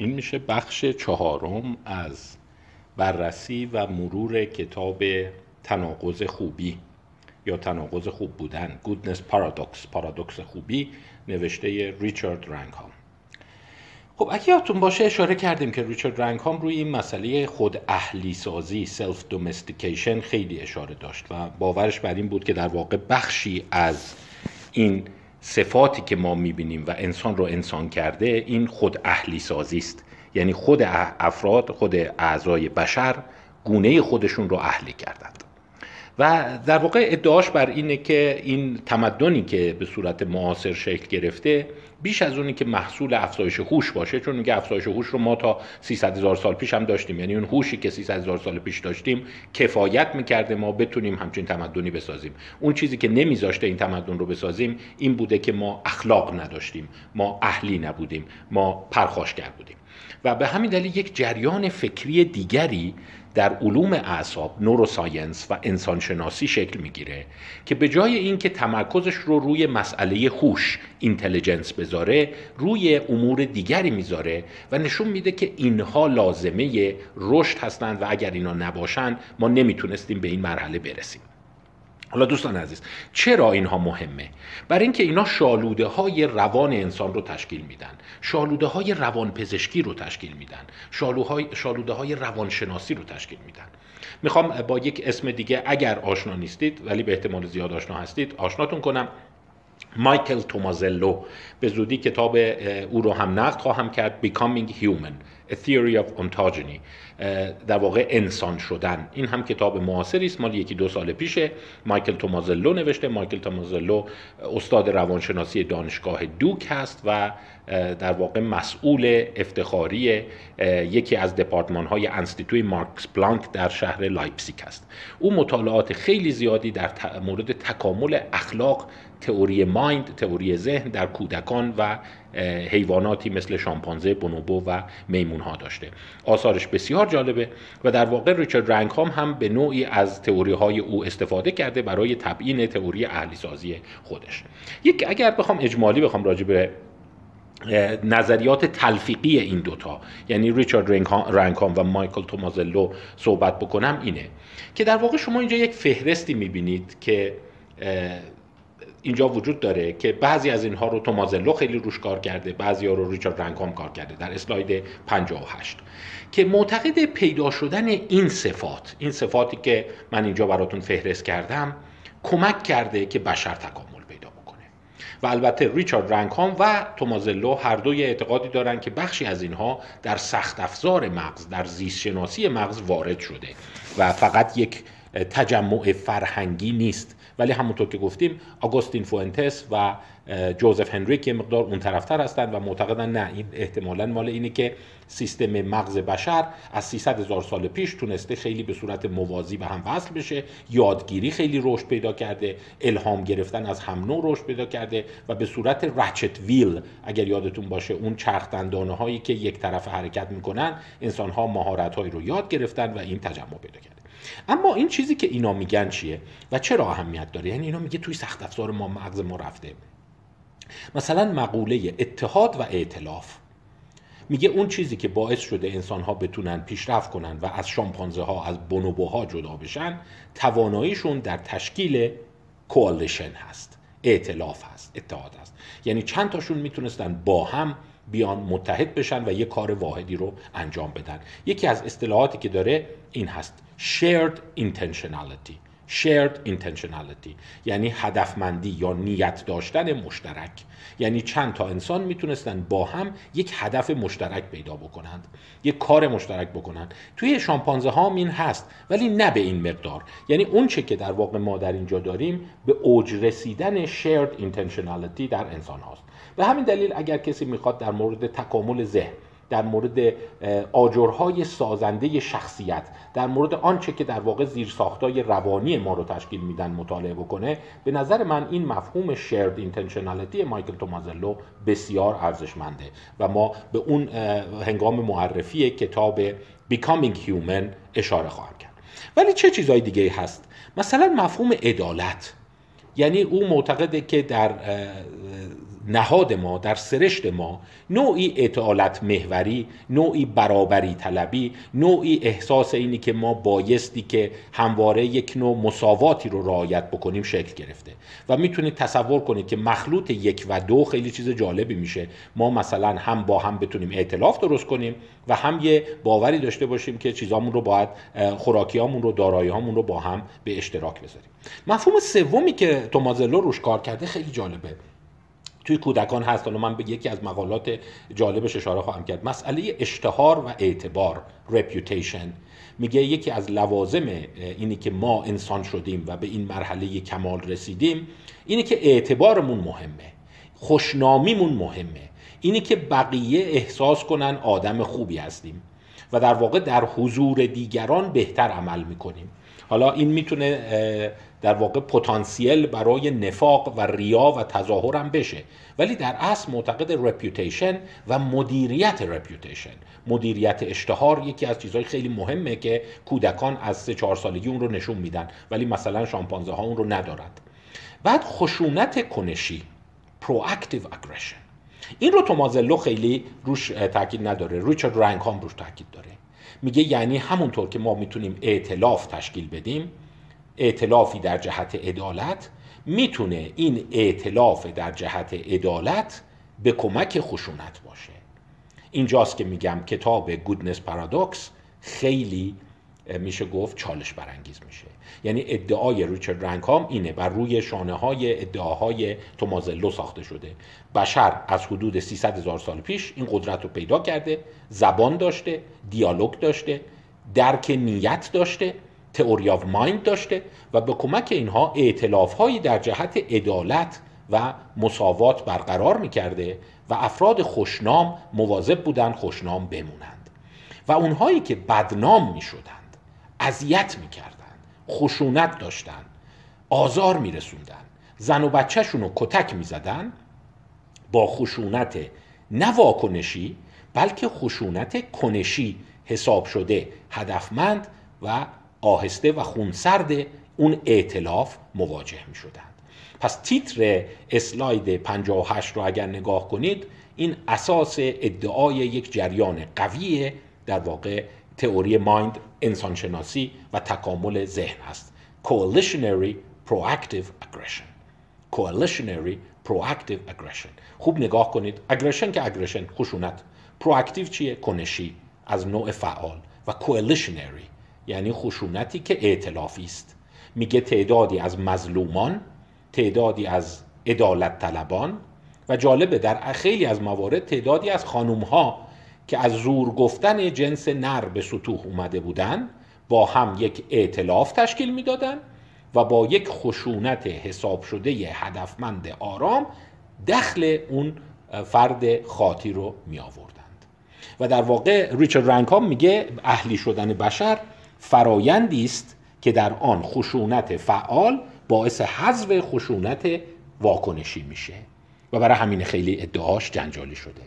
این میشه بخش چهارم از بررسی و مرور کتاب تناقض خوبی یا تناقض خوب بودن گودنس پارادوکس پارادوکس خوبی نوشته ریچارد رنگهام. خب اگه یادتون باشه اشاره کردیم که ریچارد رنگهام روی این مسئله خود اهلی سازی سلف دومستیکیشن خیلی اشاره داشت و باورش بر این بود که در واقع بخشی از این صفاتی که ما می‌بینیم و انسان رو انسان کرده این خود اهلی سازی است. یعنی خود افراد خود اعضای بشر گونه خودشون رو اهلی کردند و در واقع ادعاش بر اینه که این تمدنی که به صورت معاصر شکل گرفته بیش از اونی که محصول افزایش هوش باشه چون میگه افزایش هوش رو ما تا 300 هزار سال پیش هم داشتیم. یعنی اون هوشی که 300 هزار سال پیش داشتیم کفایت می‌کرده ما بتونیم همچین تمدنی بسازیم. اون چیزی که نمیذاشته این تمدن رو بسازیم این بوده که ما اخلاق نداشتیم ما اهلی نبودیم ما پرخاشگر بودیم. و به همین دلیل یک جریان فکری دیگری در علوم اعصاب نوروساینس و انسانشناسی شکل می‌گیره که به جای اینکه تمرکزش رو روی مسئله هوش اینتلیجنس بذاره روی امور دیگری می‌ذاره و نشون میده که اینها لازمه رشد هستند و اگر اینا نباشند ما نمی‌تونستیم به این مرحله برسیم. حالا دوستان عزیز چرا اینها مهمه؟ برای اینکه اینا شالوده های روان انسان رو تشکیل میدن شالوده های روان پزشکی رو تشکیل میدن شالوده های روانشناسی رو تشکیل میدن. می‌خوام با یک اسم دیگه اگر آشنا نیستید ولی به احتمال زیاد آشنا هستید آشناتون کنم. مایکل تومازلو به زودی کتاب او رو هم نقد خواهم کرد Becoming Human A Theory of Ontogeny در واقع انسان شدن. این هم کتاب معاصری است مال یکی دو سال پیشه. مایکل تومازلو نوشته. مایکل تومازلو استاد روانشناسی دانشگاه دوک هست و در واقع مسئول افتخاری یکی از دپارتمان های انستیتوی مارکس پلانک در شهر لایپسیک است او مطالعات خیلی زیادی در مورد تکامل اخلاق theory of mind تئوری ذهن در کودکان و حیواناتی مثل شامپانزه بونوبو و میمون ها داشته. آثارش بسیار جالبه و در واقع ریچارد رنگهام هم به نوعی از تئوری های او استفاده کرده برای تبیین تئوری اهلی سازی خودش. یک اگر بخوام اجمالی بخوام راجع به نظریات تلفیقی این دوتا یعنی ریچارد رنگهام و مایکل تومازلو صحبت بکنم اینه که در واقع شما اینجا یک فهرستی می‌بینید که اینجا وجود داره که بعضی از اینها رو تومازلو خیلی روش کار کرده بعضی ها رو ریچارد رنگام کار کرده در اسلاید 58 که معتقد پیدا شدن این صفات این صفاتی که من اینجا براتون فهرست کردم کمک کرده که بشر تکامل پیدا بکنه. و البته ریچارد رنگهام و تومازلو هر دوی اعتقادی دارن که بخشی از اینها در سخت افزار مغز در زیست شناسی مغز وارد شده و فقط یک تجمع فرهنگی نیست. ولی همونطور که گفتیم آگوستین فوئنتس و جوزف هنریک یه مقدار اون طرفتر هستند و معتقدن نه این احتمالا مال اینه که سیستم مغز بشر از 300 هزار سال پیش تونسته خیلی به صورت موازی به هم وصل بشه. یادگیری خیلی رشد پیدا کرده. الهام گرفتن از هم نوع رشد پیدا کرده و به صورت رچت ویل اگر یادتون باشه اون چرخ دندانه هایی که یک طرف حرکت می‌کنن انسان ها مهارت رو یاد گرفتن و این تجمع پیدا کرده. اما این چیزی که اینا میگن چیه و چرا اهمیت داره؟ یعنی اینا میگه توی سخت افزار ما مغز ما رفته. مثلا مقوله اتحاد و ائتلاف میگه اون چیزی که باعث شده انسان ها بتونن پیشرفت کنن و از شامپانزه ها از بونوبوها جدا بشن تواناییشون در تشکیل کوالیشن هست ائتلاف هست اتحاد هست. یعنی چند تاشون می‌تونستن با هم بیان متحد بشن و یه کار واحدی رو انجام بدن. یکی از اصطلاحاتی که داره این هست shared intentionality. Shared intentionality. یعنی هدفمندی یا نیت داشتن مشترک. یعنی چند تا انسان می‌تونستن با هم یک هدف مشترک پیدا بکنند یک کار مشترک بکنند. توی شامپانزه ها این هست ولی نه به این مقدار. یعنی اون چه که در واقع ما در اینجا داریم به اوج رسیدن shared intentionality در انسان هاست. به همین دلیل اگر کسی می‌خواد در مورد تکامل ذهن در مورد آجرهای سازنده شخصیت در مورد آنچه که در واقع زیر ساختای روانی ما رو تشکیل میدن مطالعه بکنه به نظر من این مفهوم شرد اینتنشنالیتی مایکل تومازلو بسیار ارزشمنده و ما به اون هنگام معرفی کتاب Becoming Human اشاره خواهم کرد. ولی چه چیزهای دیگه هست؟ مثلا مفهوم عدالت. یعنی او معتقده که در نهاد ما در سرشت ما نوعی اطالت محوری نوعی برابری طلبی نوعی احساس اینی که ما بایستی که همواره یک نوع مساواتی رو رعایت بکنیم شکل گرفته. و می‌تونید تصور کنید که مخلوط یک و دو خیلی چیز جالبی میشه. ما مثلا هم با هم بتونیم ائتلاف درست کنیم و هم یه باوری داشته باشیم که چیزامون رو باید خوراکیامون رو دارایی‌هامون رو با هم به اشتراک بذاریم. مفهوم سومی که تومازلو روش کار کرده خیلی جالبه. توی کودکان هست. حالا من به یکی از مقالات جالبش اشاره خواهم کرد. مسئله اشتهار و اعتبار reputation. میگه یکی از لوازم اینی که ما انسان شدیم و به این مرحله کمال رسیدیم اینی که اعتبارمون مهمه. خوشنامیمون مهمه. اینی که بقیه احساس کنن آدم خوبی هستیم و در واقع در حضور دیگران بهتر عمل می‌کنیم. حالا این می‌تونه در واقع پتانسیل برای نفاق و ریا و تظاهر هم بشه. ولی در اصل معتقد reputation و مدیریت reputation مدیریت اشتهار یکی از چیزهای خیلی مهمه که کودکان از سه چهار سالگی اون رو نشون میدن. ولی مثلا شامپانزه ها اون رو ندارد بعد خشونت کنشی. proactive aggression. این رو تومازلو خیلی روش تاکید نداره. ریچارد رنگ هم روش تاکید داره. میگه یعنی همونطور که ما می‌تونیم ائتلاف تشکیل بدیم ائتلافی در جهت عدالت می‌تونه این ائتلاف در جهت عدالت به کمک خشونت باشه. اینجاست که میگم کتاب گودنس پارادوکس خیلی میشه گفت چالش برانگیز میشه. یعنی ادعای ریچارد رنکام اینه بر روی شانه های ادعاهای تومازلو ساخته شده. بشر از حدود 300 هزار سال پیش این قدرت رو پیدا کرده زبان داشته دیالوگ داشته درک نیت داشته تئوری آف مایند داشته و به کمک اینها اعتلاف هایی در جهت عدالت و مساوات برقرار می‌کرده و افراد خوشنام مواظب بودند خوشنام بمونند. و اونهایی که بدنام می‌شدند اذیت می‌کردند خشونت داشتن آزار میرسوندن زن و بچهشون رو کتک می‌زدن با خشونت نه واکنشی بلکه خشونت کنشی حساب شده هدفمند و آهسته و خونسرد اون ائتلاف مواجه می شدند پس تیتر اسلاید 58 رو اگر نگاه کنید این اساس ادعای یک جریان قوی در واقع تئوری مایند انسانشناسی و تکامل ذهن هست. Coalitionary proactive aggression. Coalitionary proactive aggression. خوب نگاه کنید. اگریشن که اگریشن خشونت. پرواکتیو چیه؟ کنشی. از نوع فعال. و coalitionary یعنی خشونتی که ائتلافی است. میگه تعدادی از مظلومان تعدادی از عدالت طلبان و جالبه در خیلی از موارد تعدادی از خانوم ها که از زور گفتن جنس نر به سطوح اومده بودن با هم یک ائتلاف تشکیل می‌دادن و با یک خشونت حساب شده هدفمند آرام دخل اون فرد خاطی رو می آوردند و در واقع ریچارد رنکام میگه اهلی شدن بشر فرایندی است که در آن خشونت فعال باعث حذف خشونت واکنشی میشه و برای همین خیلی ادعاش جنجالی شده.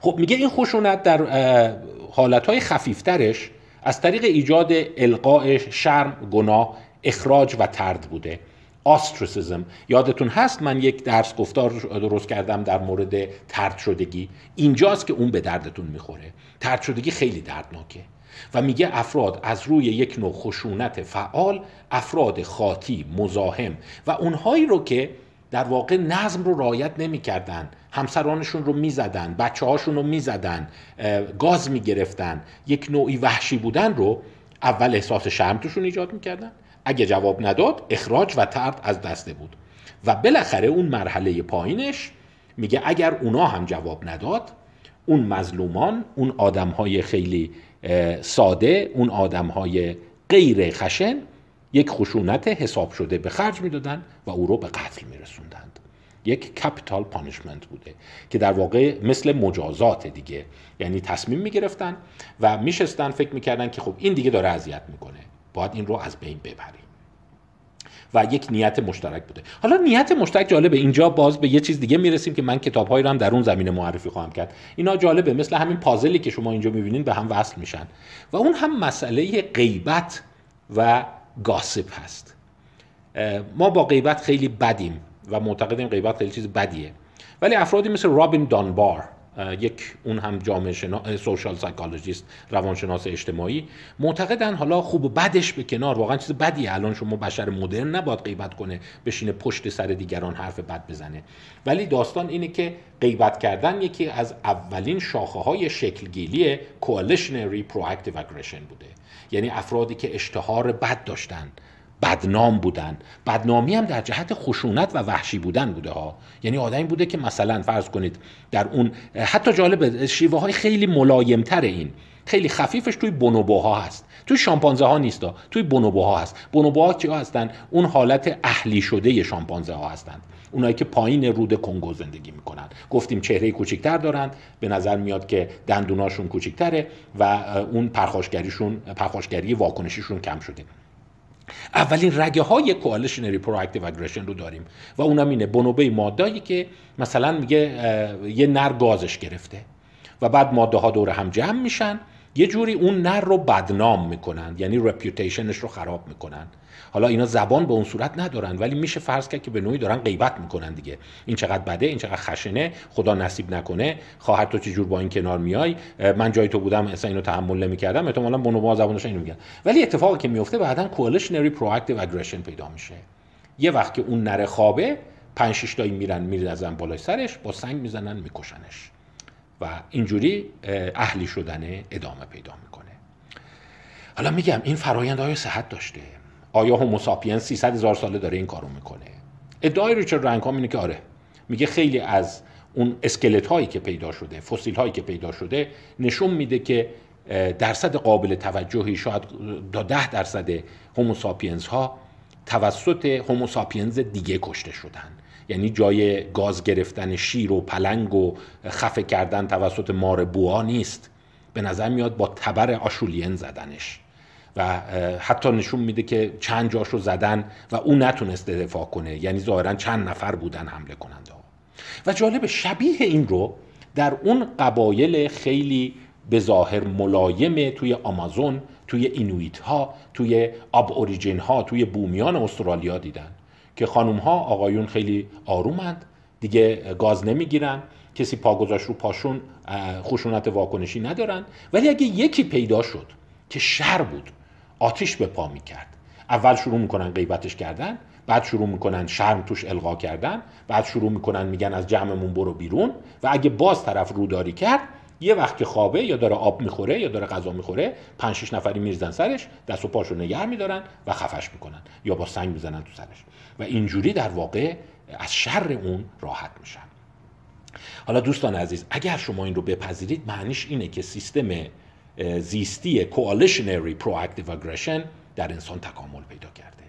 خب میگه این خشونت در حالتهای خفیفترش از طریق ایجاد القاء شرم گناه اخراج و ترد بوده. آسترسیزم یادتون هست من یک درس گفتار درست کردم در مورد ترد شدگی. اینجاست که اون به دردتون می‌خوره. ترد شدگی خیلی دردناکه. و میگه افراد از روی یک نوع خشونت فعال افراد خاطی مزاحم و اونهایی رو که در واقع نظم رو رعایت نمی‌کردن همسرانشون رو می‌زدن بچه هاشون رو می‌زدن گاز می‌گرفتن یک نوعی وحشی بودن رو اول احساس شرم توشون ایجاد می‌کردن. اگه جواب نداد اخراج و ترد از دسته بود. و بالاخره اون مرحله پایینش میگه اگر اونا هم جواب نداد اون مظلومان اون آدم های خیلی ساده اون آدم های غیر خشن یک خشونت حساب شده به خرج می‌دادن و او رو به قتل میرسوندند. یک کپیتال پانیشمنت بوده که در واقع مثل مجازات دیگه. یعنی تصمیم می‌گرفتن و میشستن فکر می‌کردن که خب این دیگه داره اذیت می‌کنه. باید این رو از بین ببریم. و یک نیت مشترک بوده. حالا نیت مشترک جالبه. اینجا باز به یه چیز دیگه می‌رسیم که من کتابهایی رو هم در اون زمینه معرفی خواهم کرد. اینا جالبه. مثل همین پازلی که شما اینجا می‌بینین به هم وصل میشن. و اون هم مسئله غیبت و gossip هست. ما با غیبت خیلی بدیم و معتقدیم غیبت خیلی چیز بدیه. ولی افرادی مثل رابین دانبار یک اون هم جامعه شنا... social psychologist روانشناس اجتماعی. معتقدن حالا خوب و بدش به کنار واقعا چیز بدی الان شما بشر مدرن نباید غیبت کنه بشینه پشت سر دیگران حرف بد بزنه. ولی داستان اینه که غیبت کردن یکی از اولین شاخه های شکلگیری coalitionary proactive aggression بوده. یعنی افرادی که اشتهار بد داشتن. بدنام بودن. بدنامی هم در جهت خشونت و وحشی بودن بوده ها. یعنی آدمی بوده که مثلا فرض کنید در اون حتی جالب شیوه های خیلی ملایمتر این. خیلی خفیفش توی بونوبوها هست. توی شامپانزه ها. نیست توی بونوبوها هست. بونوبوها چی هستن؟ اون حالت اهلی شده شامپانزه ها هستند. اونایی که پایین رود کنگو زندگی می‌کنن. گفتیم چهره کوچکتر دارند به نظر میاد که دندوناشون کوچکتره و اون پرخاشگریشون پرخاشگری واکنشیشون کم شده. اولین رگه های coalitionary proactive aggression رو داریم و اونم اینه بونوبو ماده‌هایی که مثلا میگه یه نر گازش گرفته و بعد ماده ها دور هم جمع میشن یه جوری اون نر رو بدنام می‌کنن یعنی reputation ش رو خراب می‌کنن. حالا اینا زبان به اون صورت ندارن ولی میشه فرض کرد که به نوعی دارن غیبت می‌کنن دیگه. این چقدر بده این چقدر خشنه خدا نصیب نکنه خواهر تو چه جور با این کنار میای من جای تو بودم اصلا اینو تحمل نمی‌کردم احتمالاً بونوبوها زبانش اینو میگن. ولی اتفاقی که میفته بعدا coalitionary proactive aggression پیدا میشه. یه وقت که اون نره خوابه پنج شش تایی میرن میرزن بالای سرش با سنگ می‌زنن میکشنش. و اینجوری اهلی شدن ادامه پیدا می‌کنه. حالا میگم این فرایند های صحت داشته؟ آیا هوموساپینس 300 هزار ساله داره این کارو می‌کنه؟ ادعای ریچارد رنگهام اینه که آره. میگه خیلی از اون اسکلت هایی که پیدا شده فسیل هایی که پیدا شده نشون میده که درصد قابل توجهی شاید تا ده درصد هوموساپینس ها توسط هوموساپینز دیگه کشته شدن. یعنی جای گاز گرفتن شیر و پلنگ و خفه کردن توسط مار بوا نیست. به نظر میاد با تبر آشولین زدنش. و حتی نشون میده که چند جاشو زدن و اون نتونسته دفاع کنه. یعنی ظاهرا چند نفر بودن حمله کننده و جالب شبیه این رو در اون قبایل خیلی به ظاهر ملایم توی آمازون توی اینویت ها توی آب اوریجین ها توی بومیان استرالیا دیدن. که خانوم ها آقایون خیلی آرومند دیگه گاز نمی‌گیرن کسی پا گذاشت رو پاشون خشونت واکنشی ندارن. ولی اگه یکی پیدا شد که شر بود آتیش به پا می‌کرد. اول شروع می‌کنن غیبتش کردن بعد شروع می‌کنن شرم توش القا کردن بعد شروع می‌کنن میگن از جمعمون برو بیرون. و اگه باز طرف روداری کرد یه وقت که خوابه یا داره آب می‌خوره یا داره غذا می‌خوره پنج شش نفری میرزن سرش دست و پاشو نگر میدارن و خفش می‌کنن یا با سنگ می‌زنن تو سرش. و اینجوری در واقع از شر اون راحت میشن. حالا دوستان عزیز اگر شما این رو بپذیرید معنیش اینه که سیستم زیستی کوالشنری پرواکتیو اگریشن در انسان تکامل پیدا کرده.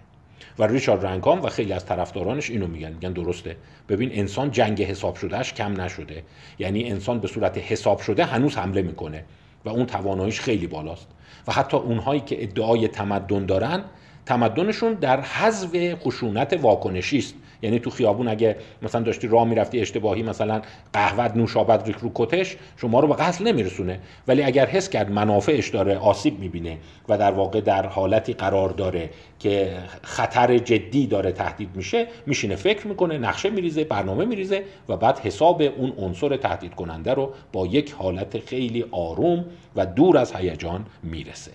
و ریچارد رنگام و خیلی از طرفدارانش اینو میگن میگن درسته. ببین انسان جنگ حساب شدهش کم نشده. یعنی انسان به صورت حساب شده هنوز حمله می‌کنه و اون تواناییش خیلی بالاست. و حتی اونهایی که ادعای تمدن دارن تمدنشون در حذف خشونت واکنشی است. یعنی تو خیابون اگه مثلا داشتی راه می‌رفتی اشتباهی مثلا قهوت نوشابت رو کتش شما رو به قتل نمیرسونه. ولی اگر حس کرد منافعش داره آسیب می‌بینه و در واقع در حالتی قرار داره که خطر جدی داره تهدید میشه میشینه فکر می‌کنه نقشه میریزه برنامه میریزه و بعد حساب اون عنصر تهدید کننده رو با یک حالت خیلی آروم و دور از هیجان می‌رسه.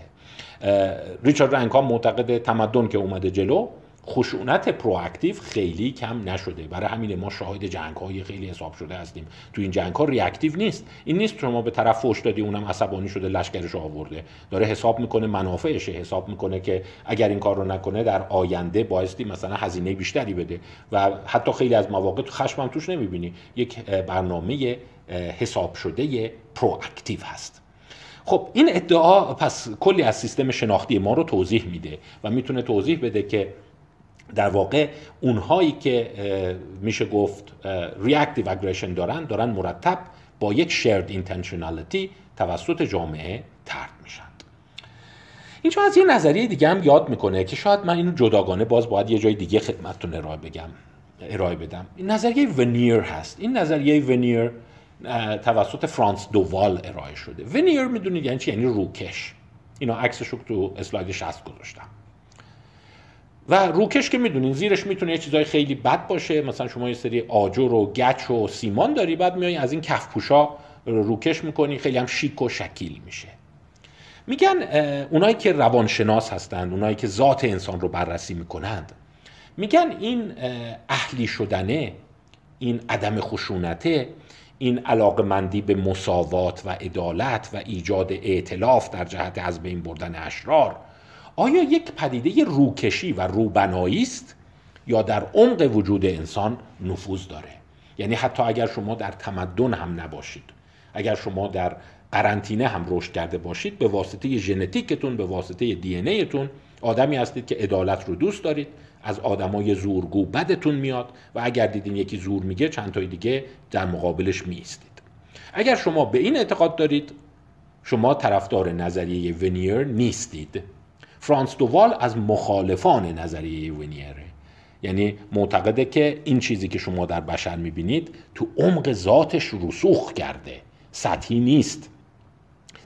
ریچارد رنکام معتقد تمدن که اومده جلو خشونت پرواکتیو خیلی کم نشده. برای همین ما شاهد جنگ های خیلی حساب شده هستیم. تو این جنگ ها reactive نیست. این نیست شما به طرف فوش دادی اونم عصبانی شده لشکرش آورده. داره حساب می‌کنه منافعشه حساب می‌کنه که اگر این کار رو نکنه در آینده بایستی مثلا هزینه بیشتری بده. و حتی خیلی از مواقع تو خشمم توش نمی‌بینی. یک برنامه حساب شده proactive هست. خب این ادعا پس کلی از سیستم شناختی ما رو توضیح میده و می‌تونه توضیح بده که در واقع اونهایی که میشه گفت reactive aggression دارن دارن مرتب با یک shared intentionality توسط جامعه طرد میشن. اینجا از یه نظریه دیگه هم یاد می‌کنه که شاید من اینو جداگانه باز باید یه جای دیگه خدمتتون ارائه بگم ارائه بدم. این نظریه veneer هست. این نظریه veneer توسط فرانس دوال ارائه شده. veneer می‌دونید یعنی چی؟ یعنی روکش. اینا عکسش رو تو اسلاید 60 گذاشتم. و روکش که می‌دونین زیرش می‌تونه یه چیزای خیلی بد باشه. مثلا شما یه سری آجر و گچ و سیمان داری بعد میای از این کف پوشا روکش می‌کنی. خیلی هم شیک و شکیل میشه. میگن اونایی که روانشناس هستند اونایی که ذات انسان رو بررسی می‌کنند میگن این اهلی شدنه این عدم خشونته این علاقمندی به مساوات و عدالت و ایجاد ائتلاف در جهت از بین بردن اشرار آیا یک پدیده روکشی و روبنایی است یا در عمق وجود انسان نفوذ داره؟ یعنی حتی اگر شما در تمدن هم نباشید اگر شما در قرنطینه هم رشد کرده باشید به واسطه ژنتیکتون به واسطه دی ایتون آدمی هستید که عدالت رو دوست دارید از آدمای زورگو بدتون میاد و اگر دیدین یکی زور میگه چند تای دیگه در مقابلش میستید اگر شما به این اعتقاد دارید شما طرفدار نظریه ونیر نیستید. فرانس دووال از مخالفان نظریه ونیره یعنی معتقده که این چیزی که شما در بشر می‌بینید تو عمق ذاتش رسوخ کرده. سطحی نیست.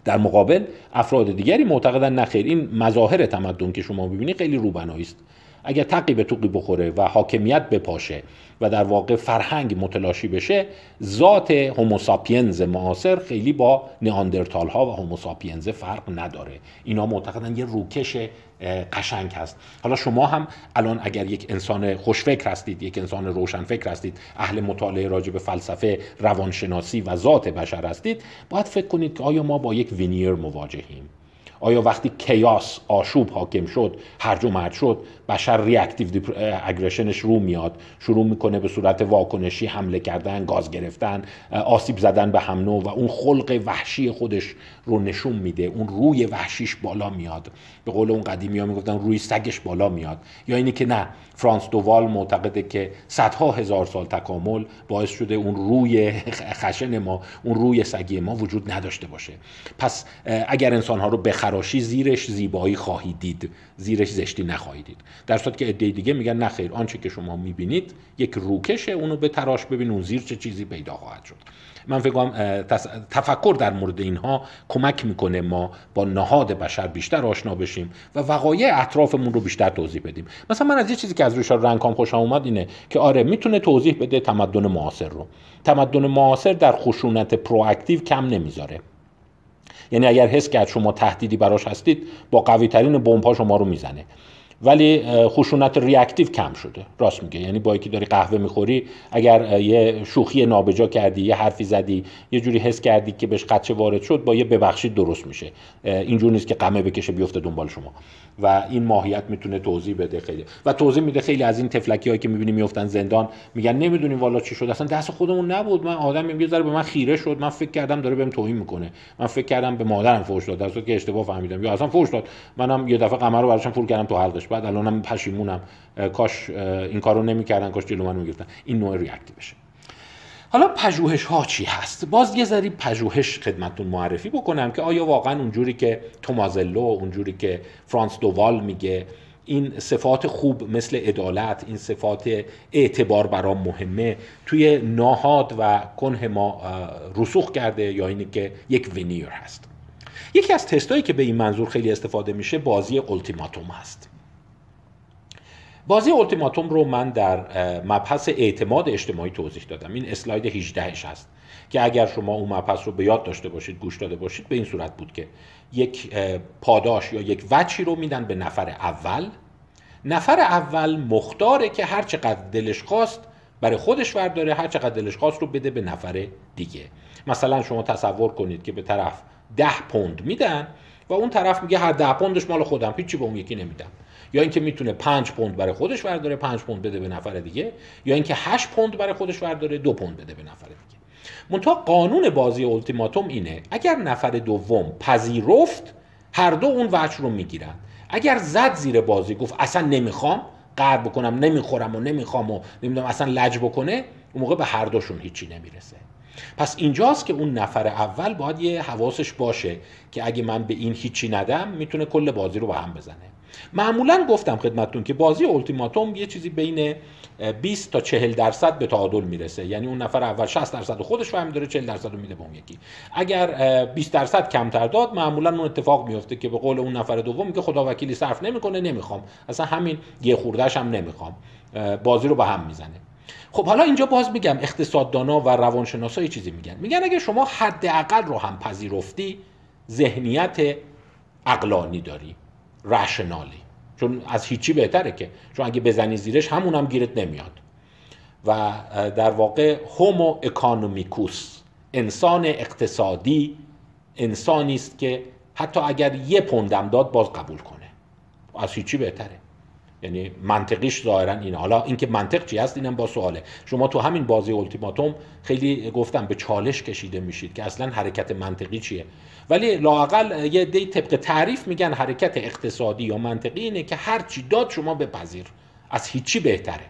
در مقابل افراد دیگری معتقدن نخیر این مظاهر تمدن که شما ببینید خیلی روبنایی است. اگر تقی به توقی بخوره و حاکمیت بپاشه و در واقع فرهنگ متلاشی بشه ذات هوموساپینز معاصر خیلی با نیاندرتال ها و هوموساپینز فرق نداره. اینا معتقدن یه روکش قشنگ هست. حالا شما هم الان اگر یک انسان خوشفکر هستید یک انسان روشنفکر هستید اهل مطالعه راجع به فلسفه روانشناسی و ذات بشر هستید باید فکر کنید که آیا ما با یک veneer مواجهیم؟ آیا وقتی chaos آشوب حاکم شد هرج و مرج شد بشر reactive اگریشنش رو میاد شروع می‌کنه به صورت واکنشی حمله کردن گاز گرفتن آسیب زدن به هم و اون خلق وحشی خودش رو نشون میده اون روی وحشیش بالا میاد. به قول اون قدیمی ها می‌گفتن روی سگش بالا میاد. یا اینی که نه فرانس دووال معتقده که صدها هزار سال تکامل باعث شده اون روی خشن ما اون روی سگی ما وجود نداشته باشه. پس اگر انسان ها رو بخراشی زیرش زیبایی خواهید دید زیرش زشتی نخواهید دید. در صورت که عده دیگه میگن نخیر آنچه که شما می‌بینید یک روکشه اونو به تراش ببین اون زیر چه چیزی پیدا خواهد شد. من فکر کنم تفکر در مورد اینها کمک می‌کنه ما با نهاد بشر بیشتر آشنا بشیم و وقایع اطرافمون رو بیشتر توضیح بدیم. مثلا من از یه چیزی که از ریشار رنکام خوشم اومد اینه که آره می‌تونه توضیح بده تمدن معاصر رو. تمدن معاصر در خشونت پرواکتیو کم نمی‌ذاره. یعنی اگر حس کرد شما تهدیدی براش هستید با قوی ترین بمب شما رو می‌زنه. ولی خشونت ریاکتیو کم شده. راست میگه. یعنی با یکی داری قهوه می‌خوری اگر یه شوخی نابجا کردی یه حرفی زدی یه جوری حس کردی که بهش قچه وارد شد با یه ببخشید درست میشه. اینجور نیست که قمه بکشه بیفته دنبال شما. و این ماهیت می‌تونه توضیح بده خیلی. و توضیح میده خیلی از این تفلکی هایی که می‌بینی میفتن زندان میگن نمی‌دونیم والا چی شد. اصلا دست خودمون نبود. من آدم یه ذره به من خیره شد. من فکر کردم داره بهم توهین می‌کنه. من فکر کردم به مادرم فوش داد. در که اشتباه فهمیدم. یا اصلا فوش داد. منم یه دفعه قمر رو براشم پول کردم تو حلقش. بعد الانم پشیمونم. کاش این کارو نمی‌کردن کاش جلو من می‌گرفتن. این نوع ریاکتیوشه حالا پژوهش ها چی هست؟ باز یه ذری پژوهش خدمتتون معرفی بکنم که آیا واقعا اونجوری که تومازلو اونجوری که فرانس دووال میگه این صفات خوب مثل عدالت این صفات اعتبار برام مهمه توی ناهاد و کنه ما رسوخ کرده یا اینی که یک ونیر هست؟ یکی از تستایی که به این منظور خیلی استفاده میشه بازی التیماتوم هست. بازی التیماتوم رو من در مبحث اعتماد اجتماعی توضیح دادم. این اسلاید 18 هست که اگر شما اون مبحث رو به یاد داشته باشید گوش داده باشید به این صورت بود که یک پاداش یا یک وچی رو میدن به نفر اول. نفر اول مختاره که هر چقدر دلش خواست برای خودش ورداره هر چقدر دلش خواست رو بده به نفر دیگه. مثلا شما تصور کنید که به طرف ده پوند میدن و اون طرف میگه هر ده پوندش مال خودم هیچی به اون یکی نمیدم. یا اینکه می‌تونه 5 پوند برای خودش ورداره 5 پوند بده به نفر دیگه یا اینکه 8 پوند برای خودش ورداره 2 پوند بده به نفر دیگه. منتها قانون بازی التیماتوم اینه اگر نفر دوم پذیرفت هر دو اون وجه رو می‌گیرن. اگر زد زیر بازی گفت اصلا نمی‌خوام قهر بکنم نمی‌خورم و نمی‌خوام و نمی‌دونم اصلا لج بکنه اون موقع به هر دوشون هیچی نمی‌رسه. پس اینجاست که اون نفر اول باید یه حواسش باشه که اگه من به این هیچی ندم می‌تونه کل بازی رو به هم بزنه. معمولا گفتم خدمتتون که بازی اولتیماتوم یه چیزی بین 20 تا 40 درصد به تعادل می‌رسه. یعنی اون نفر اول 60 درصد خودش فهم داره 40 درصد رو میده به اون یکی. اگر 20 درصد کمتر داد معمولا اون اتفاق میفته که به قول اون نفر دوم که خدا وکیلی صرف نمی‌کنه نمی‌خوام. اصلا همین یه خوردهش هم نمی‌خوام. بازی رو به هم می‌زنه. خب حالا اینجا باز میگم اقتصاددانا و روانشناسا چیزی میگن. میگن اگه شما حداقل رو هم پذیرفتی ذهنیت عقلانی داری. رشنالی چون از هیچی بهتره که چون اگه بزنی زیرش همون هم گیرت نمیاد. و در واقع هومو اکانومیکوس انسان اقتصادی انسانی است که حتی اگر یه پوندم داد باز قبول کنه. از هیچی بهتره. یعنی منطقیش ظاهرا اینه. حالا اینکه منطق چی هست اینم با سواله. شما تو همین بازی التیماتوم خیلی گفتم به چالش کشیده میشید که اصلا حرکت منطقی چیه. ولی لاقل یه دی طبق تعریف میگن حرکت اقتصادی یا منطقی اینه که هر چی داد شما بپذیر. از هیچی بهتره.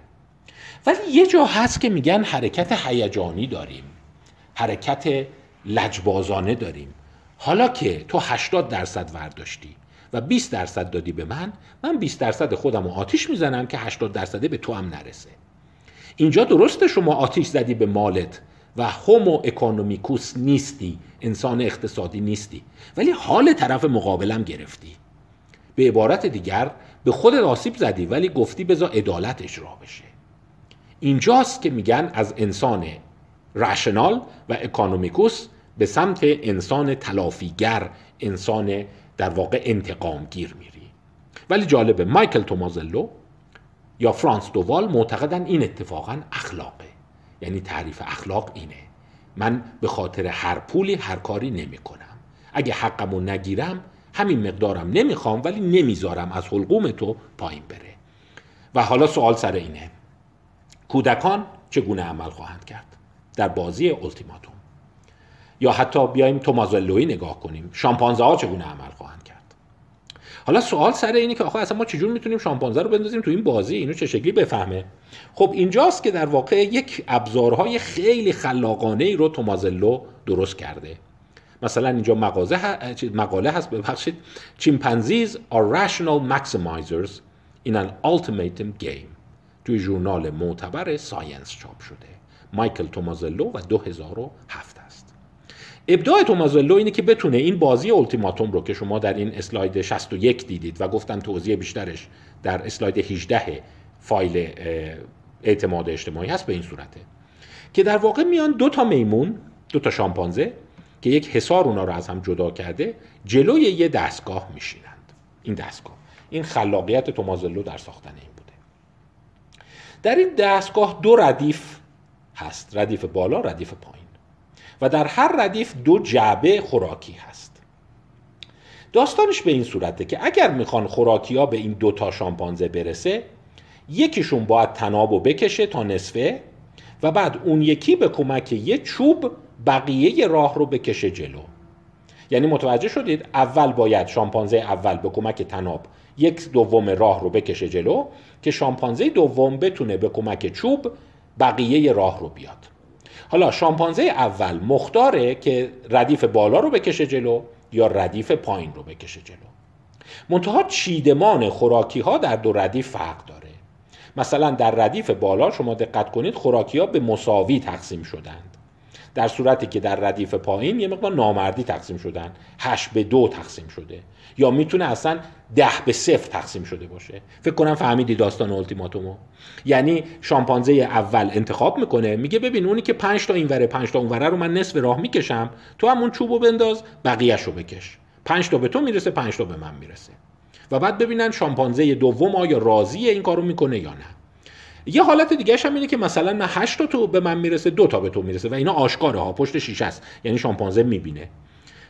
ولی یه جا هست که میگن حرکت هیجانی داریم. حرکت لجبازانه داریم. حالا که تو 80 درصد ورداشتی و 20 درصد دادی به من من 20 درصد خودم رو آتیش می‌زنم که 80 درصده به تو هم نرسه. اینجا درسته شما آتیش زدی به مالت و هومو اکونومیکوس نیستی انسان اقتصادی نیستی ولی حال طرف مقابلم گرفتی. به عبارت دیگر به خود آسیب زدی ولی گفتی بذار عدالت اجرا بشه. اینجاست که میگن از انسان رشنال و اکانومیکوس به سمت انسان تلافیگر انسان در واقع انتقام گیر میری. ولی جالبه مایکل تومازلو یا فرانس دووال معتقدن این اتفاقا اخلاقه. یعنی تعریف اخلاق اینه. من به خاطر هر پولی هر کاری نمی کنم اگه حقمو نگیرم همین مقدارم نمی‌خوام ولی نمی‌ذارم از حلقوم تو پایین بره. و حالا سوال سر اینه. کودکان چگونه عمل خواهند کرد؟ در بازی التیماتوم یا حتی بیایم تومازلوی نگاه کنیم. شامپانزه ها چگونه عمل حالا سوال سر اینه که آخه اصلا ما چجور می‌تونیم شامپانزه رو بندازیم تو این بازی؟ اینو چه شکلی بفهمه؟ خب اینجاست که در واقع یک ابزارهای خیلی خلاقانه ای رو تومازلو درست کرده. مثلا اینجا مقاله هست ببخشید. chimpanzees are rational maximizers in an ultimatum game. توی ژورنال معتبر Science چاپ شده. مایکل تومازلو و 2007 است. ابداع تومازلو اینه که بتونه این بازی ultimatum رو که شما در این اسلاید 61 دیدید و گفتم توضیح بیشترش در اسلاید 18 فایل اعتماد اجتماعی هست به این صورته. که در واقع میان دو تا میمون دو تا شامپانزه که یک حصار اونا رو از هم جدا کرده جلوی یه دستگاه میشینند. این دستگاه. این خلاقیت تومازلو در ساختن این بوده. در این دستگاه دو ردیف هست. ردیف بالا ردیف پایین. و در هر ردیف دو جعبه خوراکی هست. داستانش به این صورته که اگر می‌خوان خوراکی ها به این دو تا شامپانزه برسه یکیشون باید تنابو بکشه تا نصفه و بعد اون یکی به کمک یه چوب بقیه راه رو بکشه جلو. یعنی متوجه شدید؟ اول باید شامپانزه اول به کمک تناب یک دوم راه رو بکشه جلو که شامپانزه دوم بتونه به کمک چوب بقیه راه رو بیاد. حالا شامپانزه اول مختاره که ردیف بالا رو بکشه جلو یا ردیف پایین رو بکشه جلو. منتها چیدمان خوراکی ها در دو ردیف فرق داره. مثلا در ردیف بالا شما دقت کنید خوراکی ها به مساوی تقسیم شدند. در صورتی که در ردیف پایین یه مقدار نامردی تقسیم شدن. هشت به دو تقسیم شده. یا می‌تونه اصلا ده به صفر تقسیم شده باشه. فکر کنم فهمیدی داستان التیماتومو یعنی شامپانزه اول انتخاب می‌کنه. میگه ببین اونی که پنج تا اینوره پنج تا اونوره رو من نصف راه می‌کشم. تو همون چوبو بنداز بقیهش رو بکش. پنج تا به تو می‌رسه پنج تا به من می‌رسه. و بعد ببینن شامپانزه دوم آیا راضیه این کارو می‌کنه یا نه. یه حالت دیگه هم اینه که مثلا من 8 تا تو به من می‌رسه دو تا به تو می‌رسه و اینا آشکاره ها پشت شیشه است. یعنی شامپانزه می‌بینه.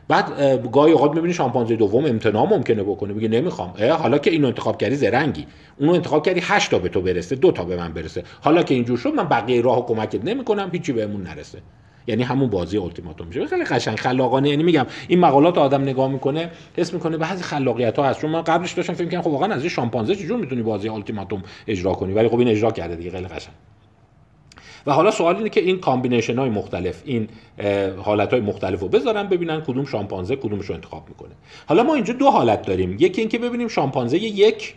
بعد گاهی اوقات می‌بینی شامپانزه دوم امتناع ممکنه بکنه. میگه نمی‌خوام. حالا که اینو انتخاب کردی زرنگی. اونو انتخاب کردی 8 تا به تو برسه دو تا به من برسه. حالا که اینجور شد من بقیه راهو کمکت نمی‌کنم هیچی بهمون نرسه. یعنی همون بازی ultimatum میشه. خیلی قشنگ. خلاقانه. یعنی میگم این مقالات آدم نگاه می‌کنه حس می‌کنه بعضی خلاقیت ها هست چون من قبلش داشتم فکر کنم خب واقعا از این شامپانزه چجور می‌تونی بازی ultimatum اجرا کنی؟ ولی خب این اجرا کرده دیگه. خیلی قشنگ. و حالا سوال اینه که این combination های مختلف این حالت های مختلف بذارن ببینن کدوم شامپانزه کدومش رو انتخاب می‌کنه. حالا ما اینجا دو حالت داریم. یکی اینکه ببینیم شامپانزه یک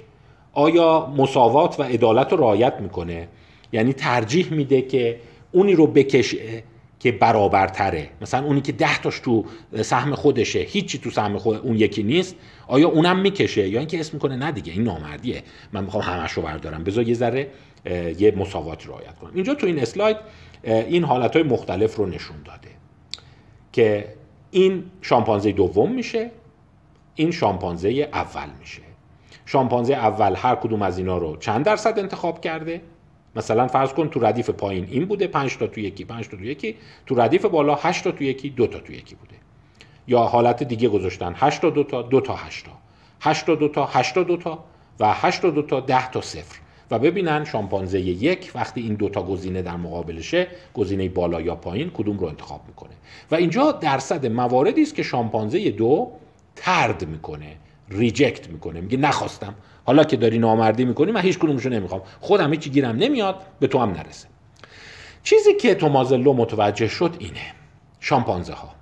آیا مساوات و عدالت رو رعایت می‌کنه؟ یعنی ترجیح میده که اونی رو بکشه که برابرتره. مثلا اونی که ده تاش تو سهم خودشه هیچی تو سهم خود اون یکی نیست. آیا اونم می‌کشه؟ یا اینکه اسم می‌کنه؟ نه دیگه این نامردیه. من می‌خوام همش رو بردارم. بذار یه ذره یه مساوات رعایت کنم. اینجا تو این اسلاید این حالت های مختلف رو نشون داده که این شامپانزه دوم میشه این شامپانزه اول میشه. شامپانزه اول هر کدوم از اینا رو چند درصد انتخاب کرده؟ مثلا فرض کن تو ردیف پایین این بوده 5 تا تو یکی 5 تا تو یکی. تو ردیف بالا 8 تا تو یکی 2 تا تو یکی بوده. یا حالت دیگه گذاشتن 8 تا 2 تا 2 تا 8 تا. 8 تا 2 تا 8 تا 2 تا و 8 تا 2 تا 10 تا 0 و ببینن شامپانزه یک وقتی این دوتا گزینه در مقابلشه گزینه بالا یا پایین کدوم رو انتخاب می‌کنه. و اینجا درصد مواردی است که شامپانزه دو طرد می‌کنه reject می‌کنه. میگه نخواستم حالا که داری نامردی می‌کنی من هیچ کدومشو نمی‌خوام. خودم هیچی گیرم نمیاد به تو هم نرسه. چیزی که تومازلو متوجه شد اینه. شامپانزه ها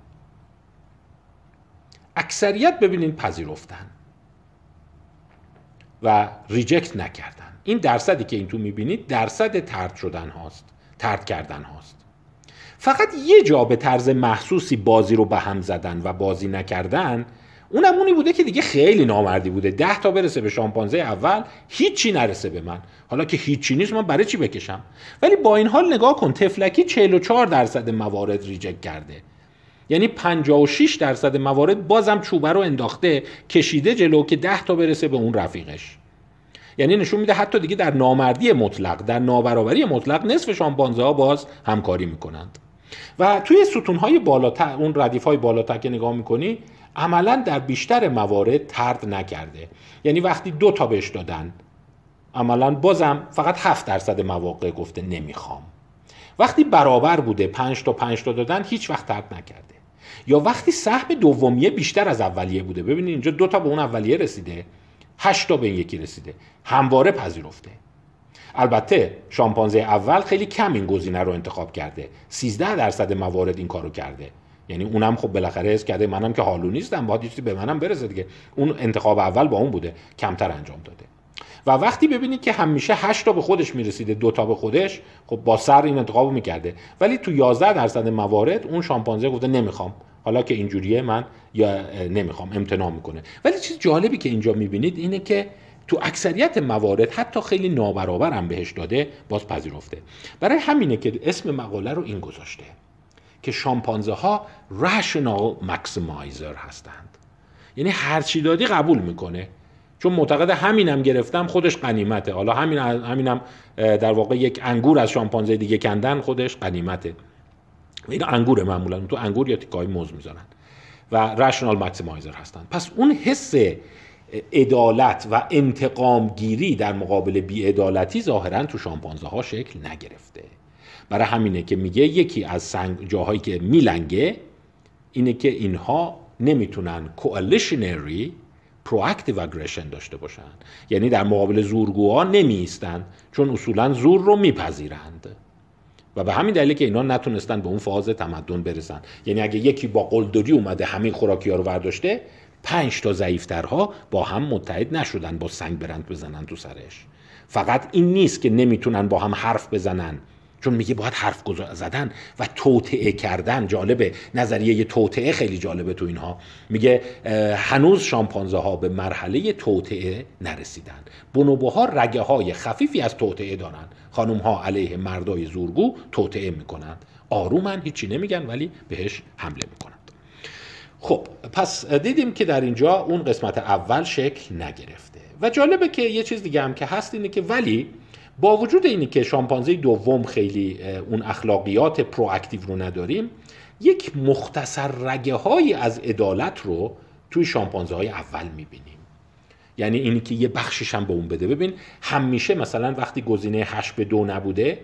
اکثریت ببینین پذیرفتن. و reject نکردن. این درصدی که این تو می‌بینید درصد طرد شدن هاست. طرد کردن هاست. فقط یه جا به طرز محسوسی بازی رو به هم زدن و بازی نکردن اونم اونی بوده که دیگه خیلی نامردی بوده. ده تا برسه به شامپانزه اول هیچی نرسه به من. حالا که هیچی نیست من برای چی بکشم؟ ولی با این حال نگاه کن تفلکی 44 درصد موارد ریجکت کرده. یعنی 56 درصد موارد بازم چوبه رو انداخته کشیده جلو که ده تا برسه به اون رفیقش. یعنی نشون میده حتی دیگه در نامردی مطلق در نابرابری مطلق نصف شامپانزه ها باز همکاری می‌کنند. و توی ستون های بالاتر اون ردیف های بالاتر که نگاه می‌کنی عملا در بیشتر موارد ترد نکرده. یعنی وقتی دو تا بهش دادن عملا بازم فقط 7 درصد مواقع گفته نمی‌خوام. وقتی برابر بوده 5 تا 5 تا دادن هیچ وقت ترد نکرده. یا وقتی سهم دومیه بیشتر از اولیه بوده ببینید اینجا دو تا به اون اولیه رسیده 8 تا به این یکی رسیده همواره پذیرفته. البته شامپانزه اول خیلی کم این گزینه رو انتخاب کرده 13 درصد موارد این کارو کرده. یعنی اونم خب بالاخره حس کرده منم که حالو نیستم باید چیزی به منم برسه دیگه. اون انتخاب اول با اون بوده کمتر انجام داده. و وقتی ببینید که همیشه 8 تا به خودش می‌رسیده دو تا به خودش خب با سر این انتخابو می‌کرده. ولی تو 11 درصد موارد اون شامپانزه گفته نمی‌خوام. حالا که اینجوریه من یا نمی‌خوام امتناع می‌کنه. ولی چیز جالبی که اینجا می‌بینید اینه که تو اکثریت موارد حتی خیلی نابرابر هم بهش داده باز پذیرفته. برای همینه که اسم مقاله رو این گذاشته. که شامپانزه ها رشنال مکسیمایزر هستند. یعنی هرچی دادی قبول می‌کنه. چون معتقد همینم گرفتم خودش قنیمته. حالا همین همینم در واقع یک انگور از شامپانزه دیگه کندن خودش قنیمته. این انگور معمولا. تو انگور یا تیکای موز می‌ذارن و رشنال مکسیمایزر هستند. پس اون حس عدالت و انتقام گیری در مقابل بیعدالتی ظاهرا تو شامپانزه ها شکل نگرفته. برای همینه که میگه یکی از سنگ جاهایی که میلنگه اینه که اینها نمی‌تونن کوالشنری پرواکتیو اگریشن داشته باشن. یعنی در مقابل زورگوها نمیستن چون اصولا زور رو میپذیرند. و به همین دلیل که اینا نتونستن به اون فاز تمدن برسن. یعنی اگه یکی با قلدری اومده همین خوراکی ها رو برداشته پنج تا ضعیفترها با هم متحد نشدن با سنگ برند بزنن تو سرش. فقط این نیست که نمی‌تونن با هم حرف بزنن. چون میگه باید حرف زدن و توطعه کردن. جالبه. نظریه توطعه خیلی جالبه تو اینها. میگه هنوز شامپانزه ها به مرحله توطعه نرسیدن بونوبوها رگه های خفیفی از توطعه دارن خانم ها علیه مردای زورگو توطعه می‌کنند. آرومن هیچی نمیگن ولی بهش حمله می‌کنند. خب پس دیدیم که در اینجا اون قسمت اول شکل نگرفته. و جالبه که یه چیز دیگه هم که هست اینه که ولی با وجود اینی که شامپانزه دوم خیلی اون اخلاقیات پرواکتیو رو نداریم یک مختصر رگه های از عدالت رو توی شامپانزه های اول می‌بینیم. یعنی اینی که یه بخشش هم به اون بده. ببین همیشه مثلا وقتی گزینه 8 به دو نبوده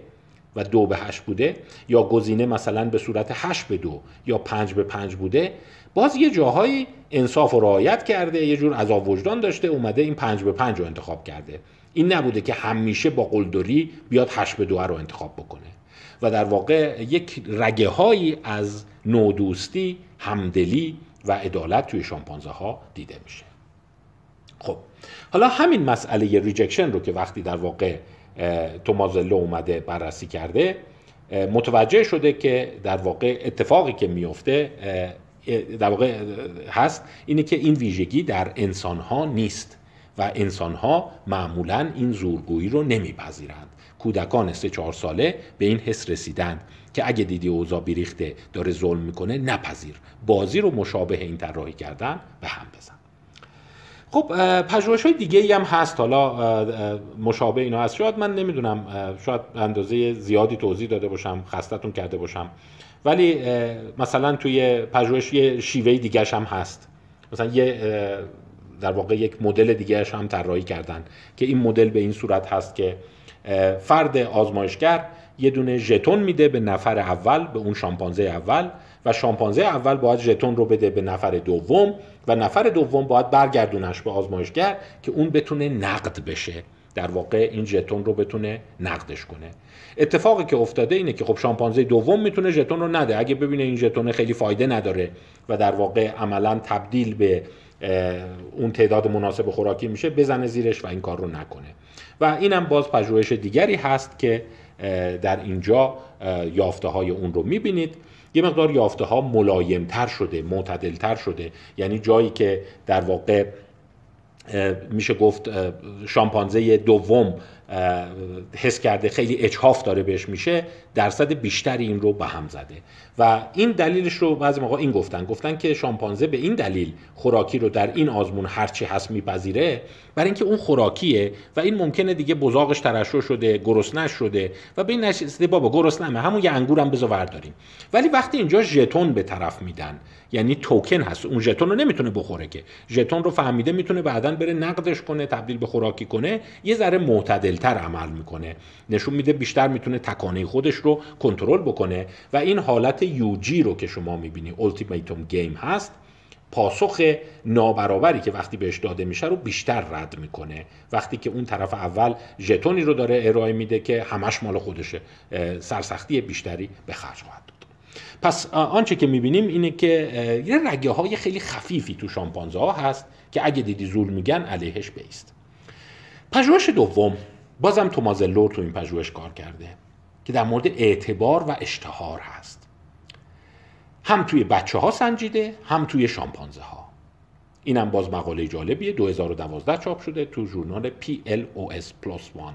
و دو به 8 بوده یا گزینه مثلا به صورت 8 به دو یا 5 به 5 بوده باز یه جاهایی انصاف و رعایت کرده یه جور عذاب وجدان داشته اومده این 5 به 5 رو انتخاب کرده. این نبوده که همیشه با قلدری بیاد 8 به 2 رو انتخاب بکنه. و در واقع یک رگه هایی از نودوستی همدلی و عدالت توی شامپانزه ها دیده میشه. خب حالا همین مسئله ریجکشن رو که وقتی در واقع تومازلو اومده بررسی کرده متوجه شده که در واقع اتفاقی که میفته در واقع هست اینه که این ویژگی در انسان ها نیست. و انسان ها معمولا این زورگویی رو نمیپذیرند. کودکان سه چهار ساله به این حس رسیدند که اگه دیدی اوضاع بیریخته داره ظلم می‌کنه نپذیر. بازی رو مشابه این طراحی کردن به هم بزن. خب پژوهش های دیگه ای هم هست. حالا مشابه اینا هست. شاید من نمی‌دونم شاید اندازه زیادی توضیح داده باشم خستتون کرده باشم. ولی مثلا توی پژوهش یه شیوه دیگه هم هست. مثلا یه در واقع یک مدل دیگه هم طراحی کردن که این مدل به این صورت هست که فرد آزمایشگر یه دونه ژتون میده به نفر اول به اون شامپانزه اول و شامپانزه اول باید ژتون رو بده به نفر دوم و نفر دوم باید برگردونش به آزمایشگر که اون بتونه نقد بشه. در واقع این ژتون رو بتونه نقدش کنه. اتفاقی که افتاده اینه که خب شامپانزه دوم می‌تونه ژتون رو نده. اگه ببینه این ژتون خیلی فایده نداره و در واقع عملا تبدیل به اون تعداد مناسب خوراکی میشه بزنه زیرش و این کار رو نکنه. و اینم باز پژوهش دیگری هست که در اینجا یافته های اون رو می‌بینید. یه مقدار یافته ها ملایم تر شده معتدل تر شده. یعنی جایی که در واقع میشه گفت شامپانزه دوم حس کرده خیلی اجهاف داره بهش میشه. درصد بیشتری این رو به هم زده. و این دلیلش رو بعضی موقع این گفتن. گفتن که شامپانزه به این دلیل خوراکی رو در این آزمون هرچی هست میپذیره. برای اینکه اون خوراکیه و این ممکنه دیگه بزاقش ترشح شده گرسنش شده و به این نشسته بابا گرسنمه همون یه انگورم بذار ورداریم. ولی وقتی اینجا ژتون به طرف میدن یعنی توکن هست. اون ژتون رو نمی‌تونه بخوره که. ژتون رو فهمیده می‌تونه بعدا بره نقدش کنه تبدیل به خوراکی کنه. یه ذره معتدلتر عمل می‌کنه. نشون میده بیشتر می‌تونه تکانه خودش کنترل بکنه و این حالت یوجی رو که شما می‌بینی التیمیتوم گیم هست پاسخ نابرابری که وقتی بهش داده میشه رو بیشتر رد می‌کنه. وقتی که اون طرف اول ژتونی رو داره ارائه میده که همش مال خودشه سرسختی بیشتری به خرج خواهد داد پس آنچه که می‌بینیم اینه که یه رگه های خیلی خفیفی تو شامپانزه ها هست که اگه دیدی زول میگن علیهش بیست. پژوهش دوم بازم تومازلور تو این پژوهش کار کرده. که در مورد اعتبار و اشتهار هست. هم توی بچه ها سنجیده هم توی شامپانزه ها اینم باز مقاله جالبیه 2012 چاپ شده تو ژورنال PLOS Plus One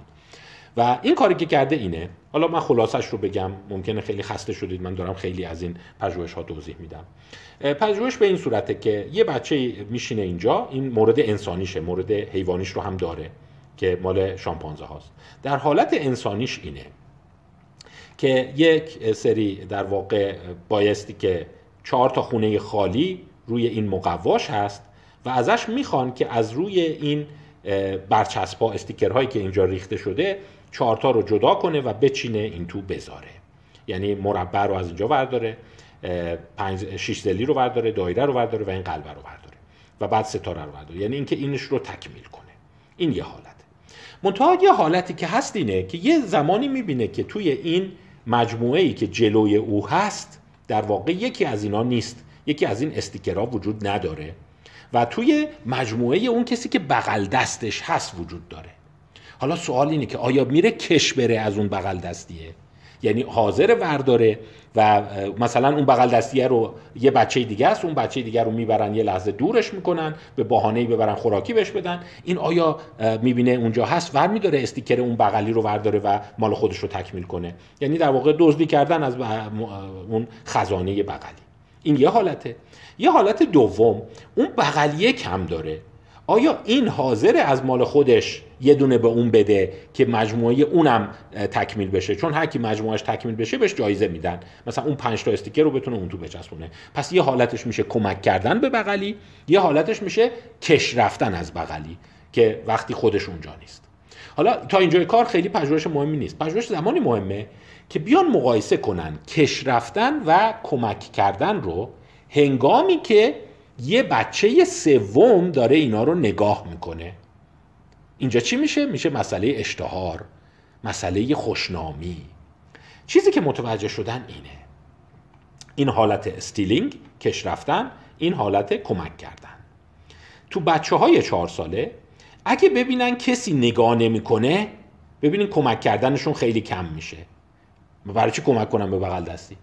و این کاری که کرده اینه. حالا من خلاصش رو بگم ممکنه خیلی خسته شدید من دارم خیلی از این پژوهش ها توضیح میدم. پژوهش به این صورته که یه بچه میشینه اینجا این مورد انسانیشه مورد حیوانیش رو هم داره که مال شامپانزه هاست در حالت انسانیش اینه. که یک سری در واقع بایستی که چهار تا خونه خالی روی این مقواش هست و ازش می‌خوان که از روی این برچسبا استیکرهایی که اینجا ریخته شده چهارتا رو جدا کنه و بچینه این تو بذاره. یعنی مربع رو از اینجا ورداره پنج شش زلی رو ورداره دایره رو ورداره و این قلبه رو ورداره و بعد ستاره رو ورداره. یعنی اینکه اینش رو تکمیل کنه. این یه حالت. منتها یه حالتی که هست اینه که یه زمانی می‌بینه که توی این مجموعه ای که جلوی او هست در واقع یکی از اینا نیست. یکی از این استیکرها وجود نداره و توی مجموعه اون کسی که بغل دستش هست وجود داره. حالا سوال اینه که آیا میره کش بره از اون بغل دستیه؟ یعنی حاضر ورداره و مثلا اون بغل دستیه رو یه بچه دیگه است اون بچه دیگه رو می‌برن یه لحظه دورش می‌کنن به بهانه ببرن خوراکی بهش بدن. این آیا می‌بینه اونجا هست؟ ور میداره استیکر اون بغلی رو ورداره و مال خودش رو تکمیل کنه. یعنی در واقع دزدی کردن از اون خزانه بغلی. این یه حالته. یه حالت دوم اون بغلیه کم داره. آیا این حاضر از مال خودش یه دونه به اون بده که مجموعه اونم تکمیل بشه؟ چون هر کی مجموعش تکمیل بشه بهش جایزه میدن. مثلا اون پنج تا استیکر رو بتونه اون تو بچسبونه. پس یه حالتش میشه کمک کردن به بغلی یه حالتش میشه کش رفتن از بغلی که وقتی خودش اونجا نیست. حالا تا اینجای کار خیلی پژوهش مهمی نیست. پژوهش زمانی مهمه که بیان مقایسه کنن کش رفتن و کمک کردن رو هنگامی که یه بچه سوم داره اینا رو نگاه می‌کنه. اینجا چی میشه؟ میشه مسئله اشتهار مسئله خوشنامی. چیزی که متوجه شدن اینه. این حالت stealing کش رفتن این حالت کمک کردن. تو بچه های چهار ساله اگه ببینن کسی نگاه نمی‌کنه ببینین کمک کردنشون خیلی کم میشه. برای چی کمک کنم به بغل دستی؟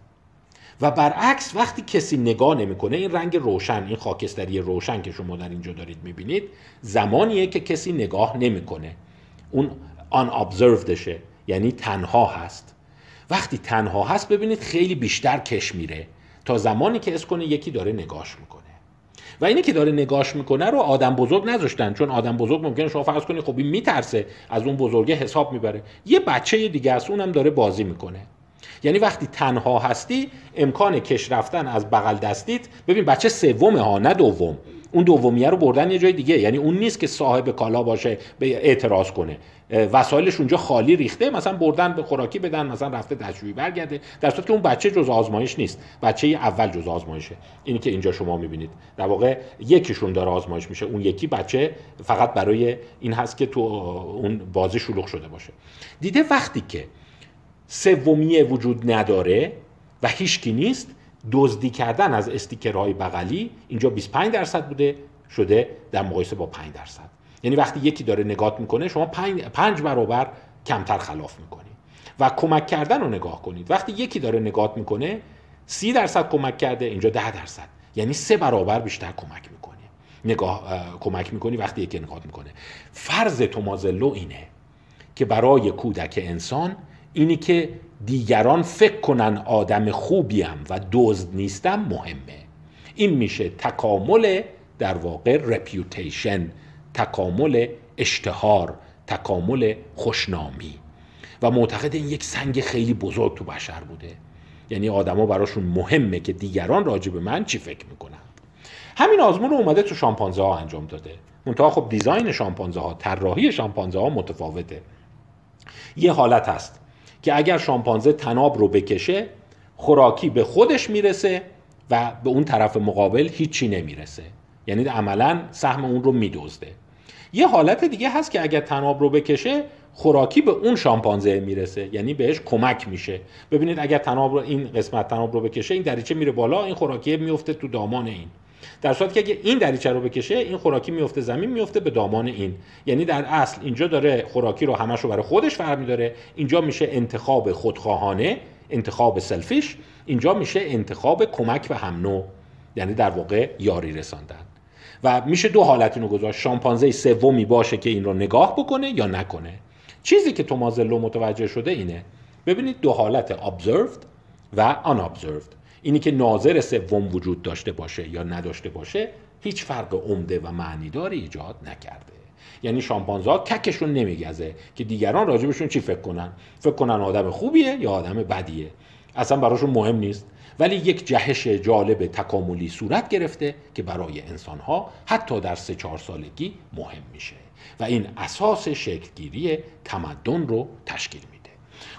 و برعکس وقتی کسی نگاه نمی‌کنه این رنگ روشن این خاکستری روشن که شما در اینجا دارید می‌بینید زمانیه که کسی نگاه نمی‌کنه. اون آن شه یعنی تنها هست. وقتی تنها هست ببینید خیلی بیشتر کش میره. تا زمانی که اس کنه یکی داره نگاش می‌کنه. و اینی که داره نگاش می‌کنه رو آدم بزرگ نذاشتن چون آدم بزرگ ممکنه شما فرض کنید خب این میترسه از اون بزرگه حساب می‌بره. یه بچه دیگه از اونم داره بازی می‌کنه. یعنی وقتی تنها هستی امکان کش رفتن از بغل دستیت ببین بچه سومه ها نه دوم. اون دومیه رو بردن یه جای دیگه. یعنی اون نیست که صاحب کالا باشه به اعتراض کنه. وسایلش اونجا خالی ریخته مثلا بردن به خوراکی بدن مثلا رفته دستشویی برگرده در صورتی که اون بچه جز آزمایش نیست. بچه اول جز آزمایشه. اینی که اینجا شما می‌بینید. در واقع یکیشون داره آزمایش میشه. اون یکی بچه فقط برای این هست که تو اون بازی شلوغ شده باشه. دیده وقتی که سومیه وجود نداره و هیچکی نیست. دزدی کردن از استیکرهای بغلی اینجا 25 درصد بوده شده در مقایسه با 5 درصد. یعنی وقتی یکی داره نگاه می‌کنه شما 5 برابر کمتر خلاف می‌کنید و کمک کردن رو نگاه کنید. وقتی یکی داره نگاه می‌کنه 30 درصد کمک کرده اینجا 10 درصد. یعنی سه برابر بیشتر کمک می‌کنه نگاه کمک می‌کنی وقتی یکی نگاه می‌کنه. فرض تومازلو اینه که برای کودک انسان اینی که دیگران فکر کنن آدم خوبیم و دزد نیستم مهمه. این میشه تکامل در واقع رپیوتیشن تکامل اشتهار تکامل خوشنامی. و معتقد این یک سنگ خیلی بزرگ تو بشر بوده. یعنی آدما براشون مهمه که دیگران راجع به من چی فکر می‌کنن. همین آزمون رو اومده تو شامپانزه ها انجام داده. منتها خب دیزاین شامپانزه ها طراحی شامپانزه ها متفاوته. یه حالت هست. که اگر شامپانزه تناب رو بکشه خوراکی به خودش می‌رسه و به اون طرف مقابل هیچی نمی‌رسه. یعنی عملا سهم اون رو میدزده. یه حالت دیگه هست که اگر تناب رو بکشه خوراکی به اون شامپانزه می‌رسه. یعنی بهش کمک میشه. ببینید اگر تناب رو این قسمت تناب رو بکشه این دریچه میره بالا این خوراکی میفته تو دامان این. در صورتی که اگه این دریچه رو بکشه این خوراکی میفته زمین میفته به دامان این. یعنی در اصل اینجا داره خوراکی رو همش رو برای خودش فرمی داره اینجا میشه انتخاب خودخواهانه انتخاب سلفیش اینجا میشه انتخاب کمک به هم نوع یعنی در واقع یاری رساندن. و میشه دو حالت اینو گذاشت. شامپانزه سومی باشه که این رو نگاه بکنه یا نکنه. چیزی که تومازلو متوجه شده اینه. ببینید دو حالت observed و unobserved. اینی که ناظر سوم وجود داشته باشه یا نداشته باشه هیچ فرق عمده و معنیداری ایجاد نکرده. یعنی شامپانزا ککشون نمیگزه که دیگران راجبشون چی فکر کنن؟ فکر کنن آدم خوبیه یا آدم بدیه؟ اصلا براشون مهم نیست. ولی یک جهش جالب تکاملی صورت گرفته که برای انسانها حتی در سه چهار سالگی مهم میشه. و این اساس شکلگیری تمدن رو تشکیل میده.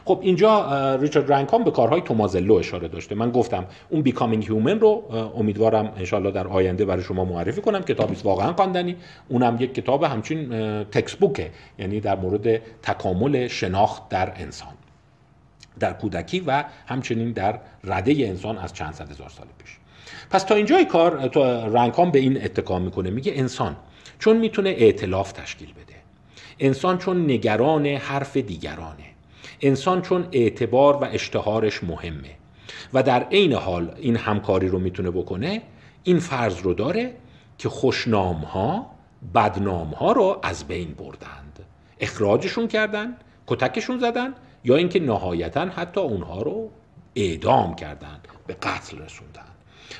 خب اینجا ریچارد رنگهام به کارهای تومازلو اشاره داشته. من گفتم اون Becoming Human رو امیدوارم انشالله در آینده برای شما معرفی کنم. کتابی واقعا خواندنی. اونم یک کتاب همچین تکس بوکه یعنی در مورد تکامل شناخت در انسان. در کودکی و همچنین در رده انسان از چند صد هزار سال پیش. پس تا اینجای کار تو رنکام به این اتکا می‌کنه. میگه انسان چون می‌تونه ائتلاف تشکیل بده. انسان چون نگران حرف دیگرانه. انسان چون اعتبار و اشتهارش مهمه و در عین حال این همکاری رو می‌تونه بکنه این فرض رو داره که خوشنام ها بدنام ها رو از بین بردند. اخراجشون کردن کتکشون زدن یا اینکه نهایتا حتی اونها رو اعدام کردن به قتل رسوندن.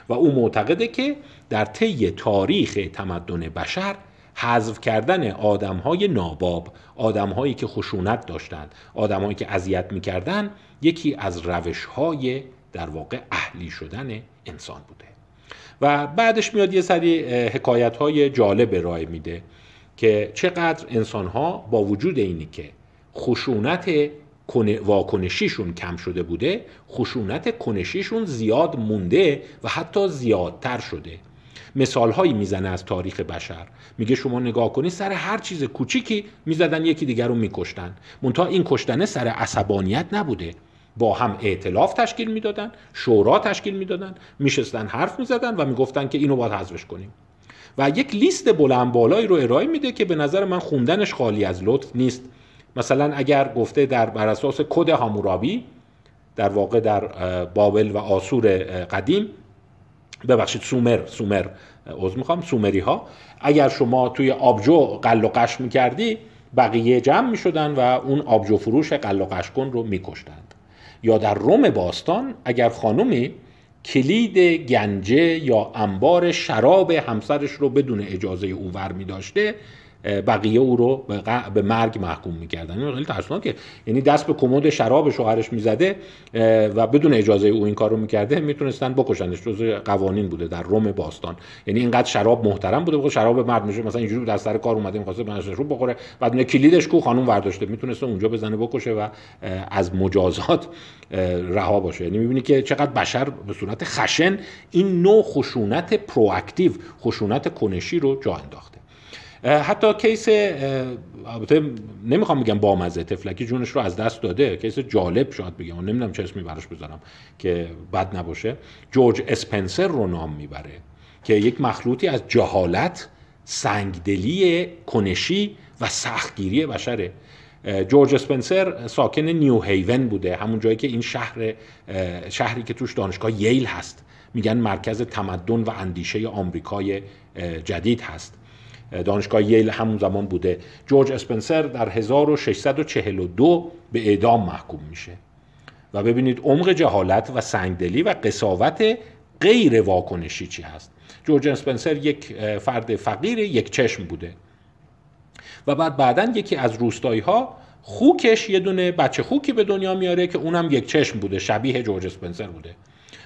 و او معتقده که در طی تاریخ تمدن بشر حذف کردن آدم های ناباب آدم هایی که خشونت داشتند آدم هایی که اذیت می‌کردن یکی از روش های در واقع اهلی شدن انسان بوده. و بعدش میاد یه سری حکایت های جالب ارائه میده که چقدر انسان ها با وجود اینی که خشونت واکنشیشون کم شده بوده خشونت کنشیشون زیاد مونده و حتی زیادتر شده. مثال هایی می‌زنه از تاریخ بشر. میگه شما نگاه کنی سر هر چیز کوچیکی می‌زدن یکی دیگر رو میکشتن. منتها این کشتنه سر عصبانیت نبوده. با هم ائتلاف تشکیل می‌دادن شورا تشکیل می‌دادن میشستن حرف می‌زدن و می‌گفتن که اینو باید حذفش کنیم. و یک لیست بلند بالایی رو ارائه میده که به نظر من خوندنش خالی از لطف نیست. مثلا اگر گفته در بر اساس کد هامورابی در واقع در بابل و آسور قدیم ببخشید سومر سومر. عذر می‌خوام سومری ها اگر شما توی آبجو قل و قش می‌کردی بقیه جمع می‌شدن و اون آبجو فروش قل و قش کن رو میکشتند. یا در روم باستان اگر خانومی کلید گنجه یا انبار شراب همسرش رو بدون اجازه او ور می داشته بقیه او رو به مرگ محکوم می‌کردن. این خیلی ترسناکه. یعنی دست به کمد شراب شوهرش می‌زده و بدون اجازه او این کار رو می‌کرده می‌تونستن بکشنش. جز قوانین بوده در روم باستان. یعنی اینقدر شراب محترم بوده شراب مرد میشه مثلا اینجوری دست سر کار اومده می‌خواسته بنش رو بخوره بعد کلیدش کو خانم ورداشته می‌تونسته اونجا بزنه بکشه و از مجازات رها باشه. یعنی می‌بینی که چقدر بشر به صورت خشن این نوع خشونت پرواکتیو خشونت کنشی رو جا انداخته. حتی کیس البته نمی‌خوام بگم بامزه تفلکی جونش رو از دست داده. کیس جالب شاید بگم. نمی‌دونم چه اسمی براش بذارم که بد نباشه. جورج اسپنسر رو نام می‌بره که یک مخلوطی از جهالت سنگدلی کنشی و سختگیری بشره. جورج اسپنسر ساکن نیو هیون بوده. همون جایی که این شهر شهری که توش دانشگاه ییل هست. میگن مرکز تمدن و اندیشه آمریکای جدید هست. دانشگاه ییل همون زمان بوده. جورج اسپنسر در 1642 به اعدام محکوم میشه. و ببینید عمق جهالت و سنگدلی و قصاوت غیر واکنشی چی هست. جورج اسپنسر یک فرد فقیر یک چشم بوده. و بعد بعدا یکی از روستایی ها خوکش یه دونه بچه خوکی به دنیا میاره که اونم یک چشم بوده شبیه جورج اسپنسر بوده.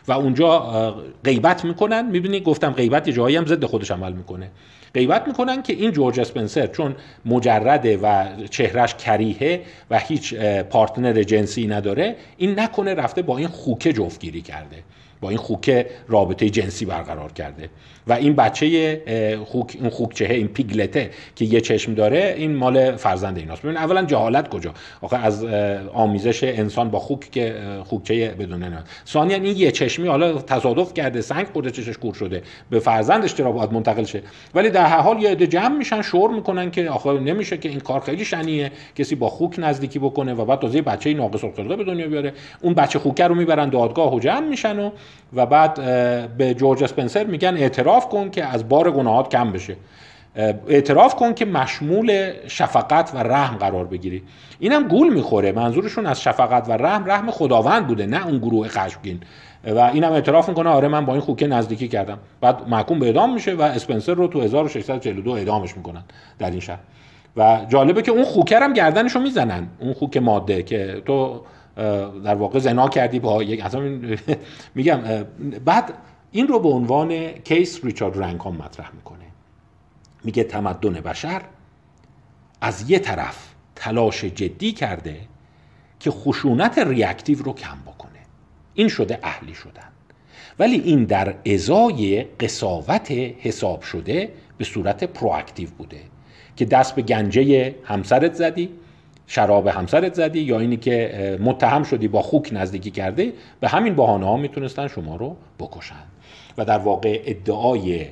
و اونجا غیبت می‌کنن. می‌بینی؟ گفتم غیبت یه جایی هم ضد خودش عمل می‌کنه. غیبت می‌کنن که این جورج اسپنسر چون مجرده و چهرش کریهه و هیچ پارتنر جنسی نداره این نکنه رفته با این خوکه جفتگیری کرده. با این خوکه رابطه جنسی برقرار کرده. و این بچه خوک این خوکچه این پیگلته که یه چشم داره این مال فرزند ایناست. ببین اولا جهالت کجا؟ آخه از آمیزش انسان با خوک که خوکچه بدون نه ثانیا این یه چشمی حالا تصادف کرده سنگ خورده چشش کور شده. به فرزندش چرا باید منتقل شه. ولی در هر حال یه عده جمع میشن شور می‌کنن که آخه نمیشه که این کار خیلی شنیه. کسی با خوک نزدیکی بکنه و بعد تازه بچه ناقص الخلقه به دنیا بیاره. اون بچه خوکه رو می‌برن دادگاه و جمع میشن و و بعد به جورج اسپنسر میگن اعتراف کن که از بار گناهات کم بشه. اعتراف کن که مشمول شفقت و رحم قرار بگیری. اینم گول می‌خوره. منظورشون از شفقت و رحم رحم خداوند بوده نه اون گروه خشمگین و اینم اعتراف می‌کنه آره من با این خوکه نزدیکی کردم. بعد محکوم به اعدام میشه و اسپنسر رو تو 1642 اعدامش می‌کنن در این شهر. و جالبه که اون خوکه هم گردنشو می‌زنن. اون خوک ماده که تو در واقع زنا کردی با یک اصلا میگم بعد این رو به عنوان کیس ریچارد رنکام مطرح می‌کنه. میگه تمدن بشر از یه طرف تلاش جدی کرده که خشونت reactive رو کم بکنه. این شده اهلی شدن. ولی این در ازای قساوت حساب شده به صورت proactive بوده که دست به گنجه همسرت زدی شراب همسرت زدی یا اینی که متهم شدی با خوک نزدیکی کرده به همین بهانه ها می‌تونستن شما رو بکشن. و در واقع ادعای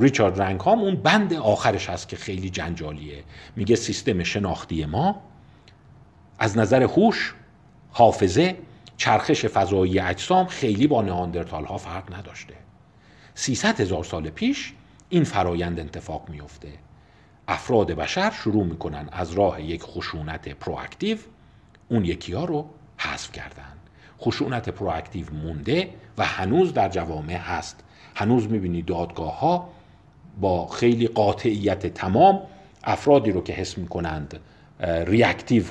ریچارد رنگهام اون بند آخرش هست که خیلی جنجالیه. میگه سیستم شناختی ما از نظر هوش حافظه چرخش فضایی اجسام خیلی با نئاندرتال ها فرق نداشته. 300 هزار سال پیش این فرایند اتفاق میفته افراد بشر شروع می‌کنن از راه یک خشونت proactive اون یکی ها رو حذف کردن. خشونت proactive مونده و هنوز در جوامع هست. هنوز می‌بینی دادگاه ها با خیلی قاطعیت تمام افرادی رو که حس می‌کنند reactive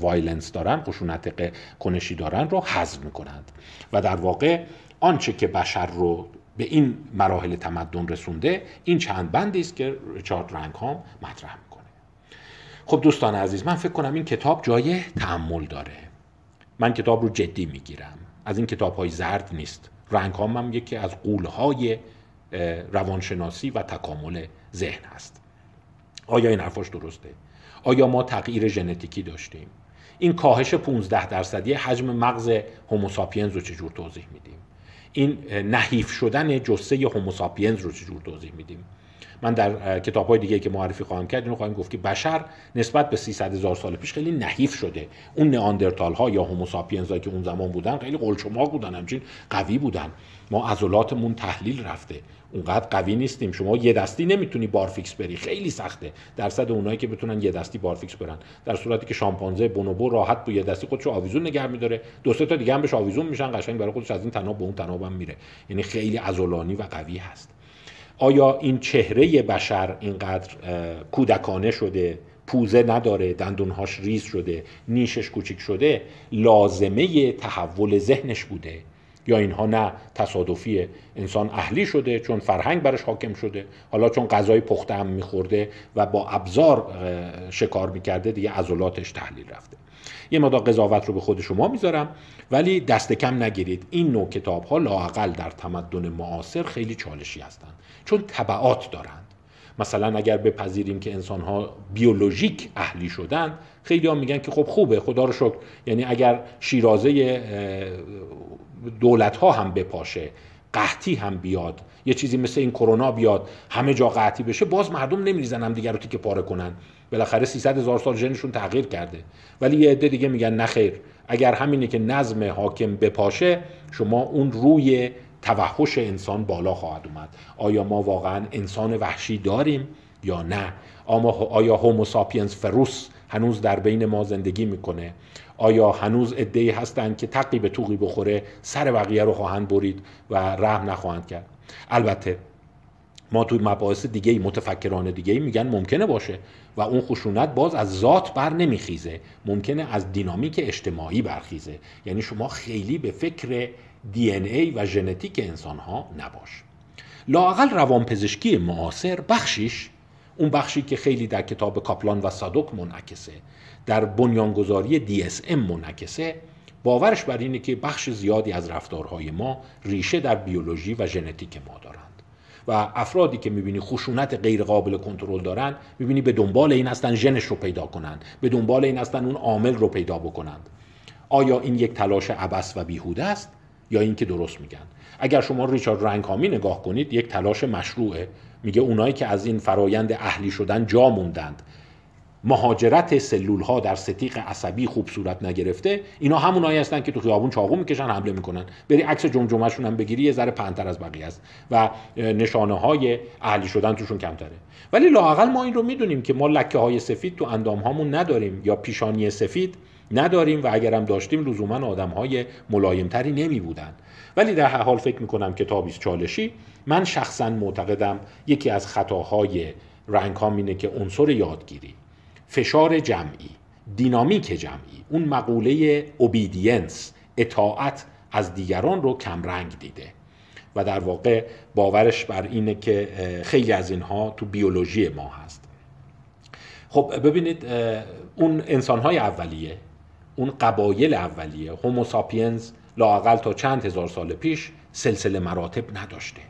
violence دارن خشونت کنشی دارن رو حذف می‌کنند. و در واقع آنچه که بشر رو به این مراحل تمدن رسونده این جمع بندی است که ریچارد رنگهام مطرح می‌کنه. خب دوستان عزیز من فکر کنم این کتاب جای تأمل داره. من کتاب رو جدی می‌گیرم. از این کتاب های زرد نیست. رنگهام هم یکی از غولهای روانشناسی و تکامل ذهن هست آیا این حرفاش درسته؟ آیا ما تغییر ژنتیکی داشتیم؟ این کاهش 15 درصدی حجم مغز هوموساپینز رو چجور توضیح میدیم؟ این نحیف شدن جسه هوموساپینز رو چجور توضیح میدیم؟ من در کتاب های دیگه که معرفی خواهم کرد اینو خواهیم گفت که بشر نسبت به 300 هزار سال پیش خیلی نحیف شده. اون نئاندرتال ها یا هوموساپینز که اون زمان بودن خیلی قلچماق بودن همچین قوی بودن. ما عضلاتمون تحلیل رفته. اونقدر قوی نیستیم. شما یه دستی نمی‌تونی بارفیکس بری. خیلی سخته. درصد اونایی که بتونن یه دستی بارفیکس برن. در صورتی که شامپانزه بونوبو راحت با یه دستی خودشو آویزون نگه میداره. دو سه تا دیگه هم بهش آویزون میشن. قشنگ برای خودش از این تناب به اون تناب هم میره. یعنی خیلی عضلانی و قوی هست. آیا این چهره بشر اینقدر کودکانه شده؟ پوزه نداره. دندونهاش ریز شده. نیشش کوچیک شده. لازمه تحول ذهنش بوده. یا اینها نه تصادفیه. انسان اهلی شده چون فرهنگ برش حاکم شده. حالا چون غذای پخته هم میخورده و با ابزار شکار می‌کرده دیگه عضلاتش تحلیل رفته. یه مدار قضاوت رو به خود شما می‌ذارم. ولی دست کم نگیرید. این نوع کتاب ها لاقل در تمدن معاصر خیلی چالشی هستند. چون طبعات دارند. مثلا اگر بپذیریم که انسان ها بیولوژیک اهلی شدن خیلی ها میگن که خب خوبه خدا رو شکر. یعنی اگر شیرازه دولت ها هم بپاشه قحطی هم بیاد یه چیزی مثل این کرونا بیاد همه جا قحطی بشه باز مردم نمیریزن هم دیگر رو تیکه پاره کنن. بالاخره 300 هزار سال ژنشون تغییر کرده. ولی یه عده دیگه میگن نخیر اگر همینه که نظم حاکم بپاشه شما اون روی توحش انسان بالا خواهد اومد. آیا ما واقعا انسان وحشی داریم یا نه؟ آیا هوموساپینز فروس هنوز در بین ما زندگی می‌کنه؟ آیا هنوز ادهی هستند که تقی به توقی بخوره سر بقیه رو خواهند برید و رحم نخواهند کرد؟ البته ما توی مباحث دیگه متفکران دیگه میگن ممکنه باشه و اون خشونت باز از ذات بر نمیخیزه. ممکنه از دینامیک اجتماعی برخیزه. یعنی شما خیلی به فکر دی ای و ژنتیک انسان ها نباش. لاقل روانپزشکی معاصر بخشیش اون بخشی که خیلی در کتاب کاپلان و صادوک منعکسه. در بنیانگذاری DSM منعکسه باورش بر اینه که بخش زیادی از رفتارهای ما ریشه در بیولوژی و ژنتیک ما دارند. و افرادی که می‌بینی خشونت غیر قابل کنترل دارن می‌بینی به دنبال این هستن ژنش رو پیدا کنند به دنبال این هستن اون عامل رو پیدا بکنند. آیا این یک تلاش عبس و بیهوده است یا اینکه درست میگن؟ اگر شما ریچارد رنگهامی نگاه کنید یک تلاش مشروعه. میگه اونایی که از این فرایند اهلی شدن جا موندند. مهاجرت سلول ها در ستیق عصبی خوب صورت نگرفته اینا همونایی هستن که تو خیابون چاقو می‌کشن حمله می‌کنن. بری عکس جمجمهشون هم بگیری یه ذره پنتر از بقیه است و نشانه های اهلی شدن توشون کمتره. ولی لاقل ما این رو می‌دونیم که ما لکه های سفید تو اندام هامون نداریم یا پیشانی سفید نداریم و اگرم داشتیم لزوما آدم های ملایمتری نمی بودن ولی در هر حال فکر می‌کنم کتابی چالشی من شخصا معتقدم یکی از خطاهای رنگ اینه که عنصر یادگیری. فشار جمعی دینامیک جمعی اون مقوله اوبیدینس اطاعت از دیگران رو کمرنگ دیده. و در واقع باورش بر اینه که خیلی از اینها تو بیولوژی ما هست. خب ببینید اون انسانهای اولیه اون قبایل اولیه هوموساپینز لاقل تا چند هزار سال پیش سلسله مراتب نداشته.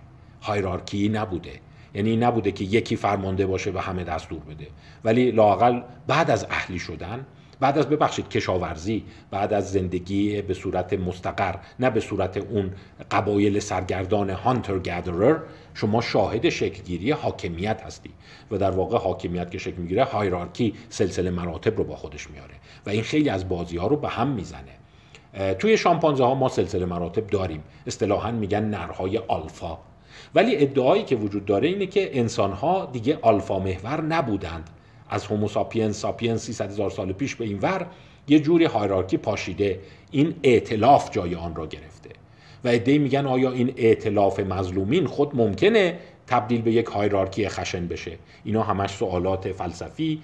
هایرارکی نبوده. یعنی نبوده که یکی فرمانده باشه و همه دستور بده. ولی لاقل بعد از اهلی شدن بعد از ببخشید کشاورزی بعد از زندگی به صورت مستقر نه به صورت اون قبایل سرگردان هانتر گادرر شما شاهد شکلگیری حاکمیت هستی. و در واقع حاکمیت که شکل می‌گیره hierarchy سلسله مراتب رو با خودش میاره. و این خیلی از بازی ها رو به هم می‌زنه. توی شامپانزه ها ما سلسله مراتب داریم. اصطلاحا میگن نرهای آلفا. ولی ادعایی که وجود داره اینه که انسان ها دیگه آلفا محور نبودند. از هوموساپینس ساپینس 300 هزار سال پیش به این ور یه جوری hierarchy پاشیده. این ائتلاف جای آن را گرفته. و ادعی میگن آیا این ائتلاف مظلومین خود ممکنه تبدیل به یک هایرارکی خشن بشه؟ اینا همش سوالات فلسفی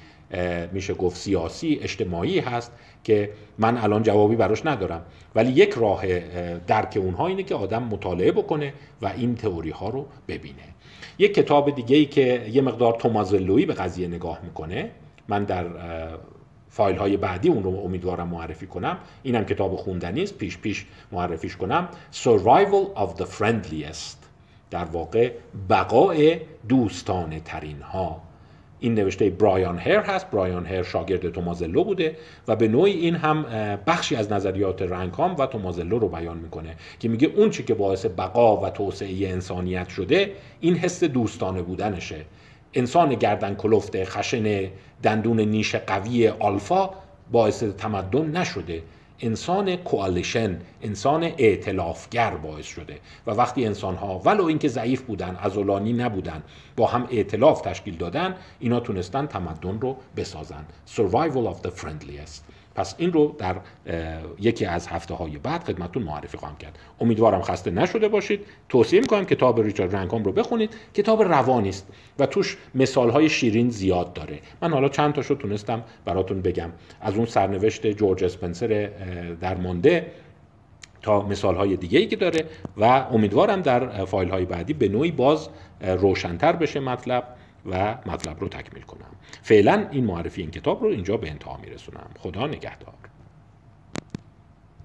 میشه گفت سیاسی اجتماعی هست که من الان جوابی براش ندارم. ولی یک راه درک اونها اینه که آدم مطالعه بکنه و این تئوری ها رو ببینه. یک کتاب دیگه ای که یه مقدار تومازلویی به قضیه نگاه می‌کنه. من در فایل های بعدی اون رو امیدوارم معرفی کنم. اینم کتاب خوندنی است. پیش پیش معرفیش کنم. Survival of the Friendliest. در واقع بقای دوستانه ترین ها این نوشته برایان هر هست. برایان هر شاگرد تومازلو بوده و به نوعی این هم بخشی از نظریات رنکام و تومازلو رو بیان می‌کنه که میگه اون چی که باعث بقا و توسعه انسانیت شده این حس دوستانه بودنشه. انسان گردن کلفت خشن دندون نیش قوی آلفا باعث تمدن نشده. انسان کوالیشن انسان ائتلافگر باعث شده. و وقتی انسان ها ولو اینکه ضعیف بودن ازولانی نبودن با هم ائتلاف تشکیل دادن اینا تونستن تمدن رو بسازن. Survival of the friendliest. پس این رو در یکی از هفته های بعد خدمتتون معرفی خواهم کرد. امیدوارم خسته نشده باشید. توصیه می‌کنم کتاب ریچارد رنکام رو بخونید. کتاب روانی است و توش مثال های شیرین زیاد داره. من حالا چند تاشو تونستم براتون بگم. از اون سرنوشت جورج اسپنسر در مانده تا مثال های دیگه ای که داره و امیدوارم در فایل های بعدی به نوعی باز روشنتر بشه مطلب. و مطلب رو تکمیل کنم. فعلا این معرفی این کتاب رو اینجا به انتها میرسونم. خدا نگهدار.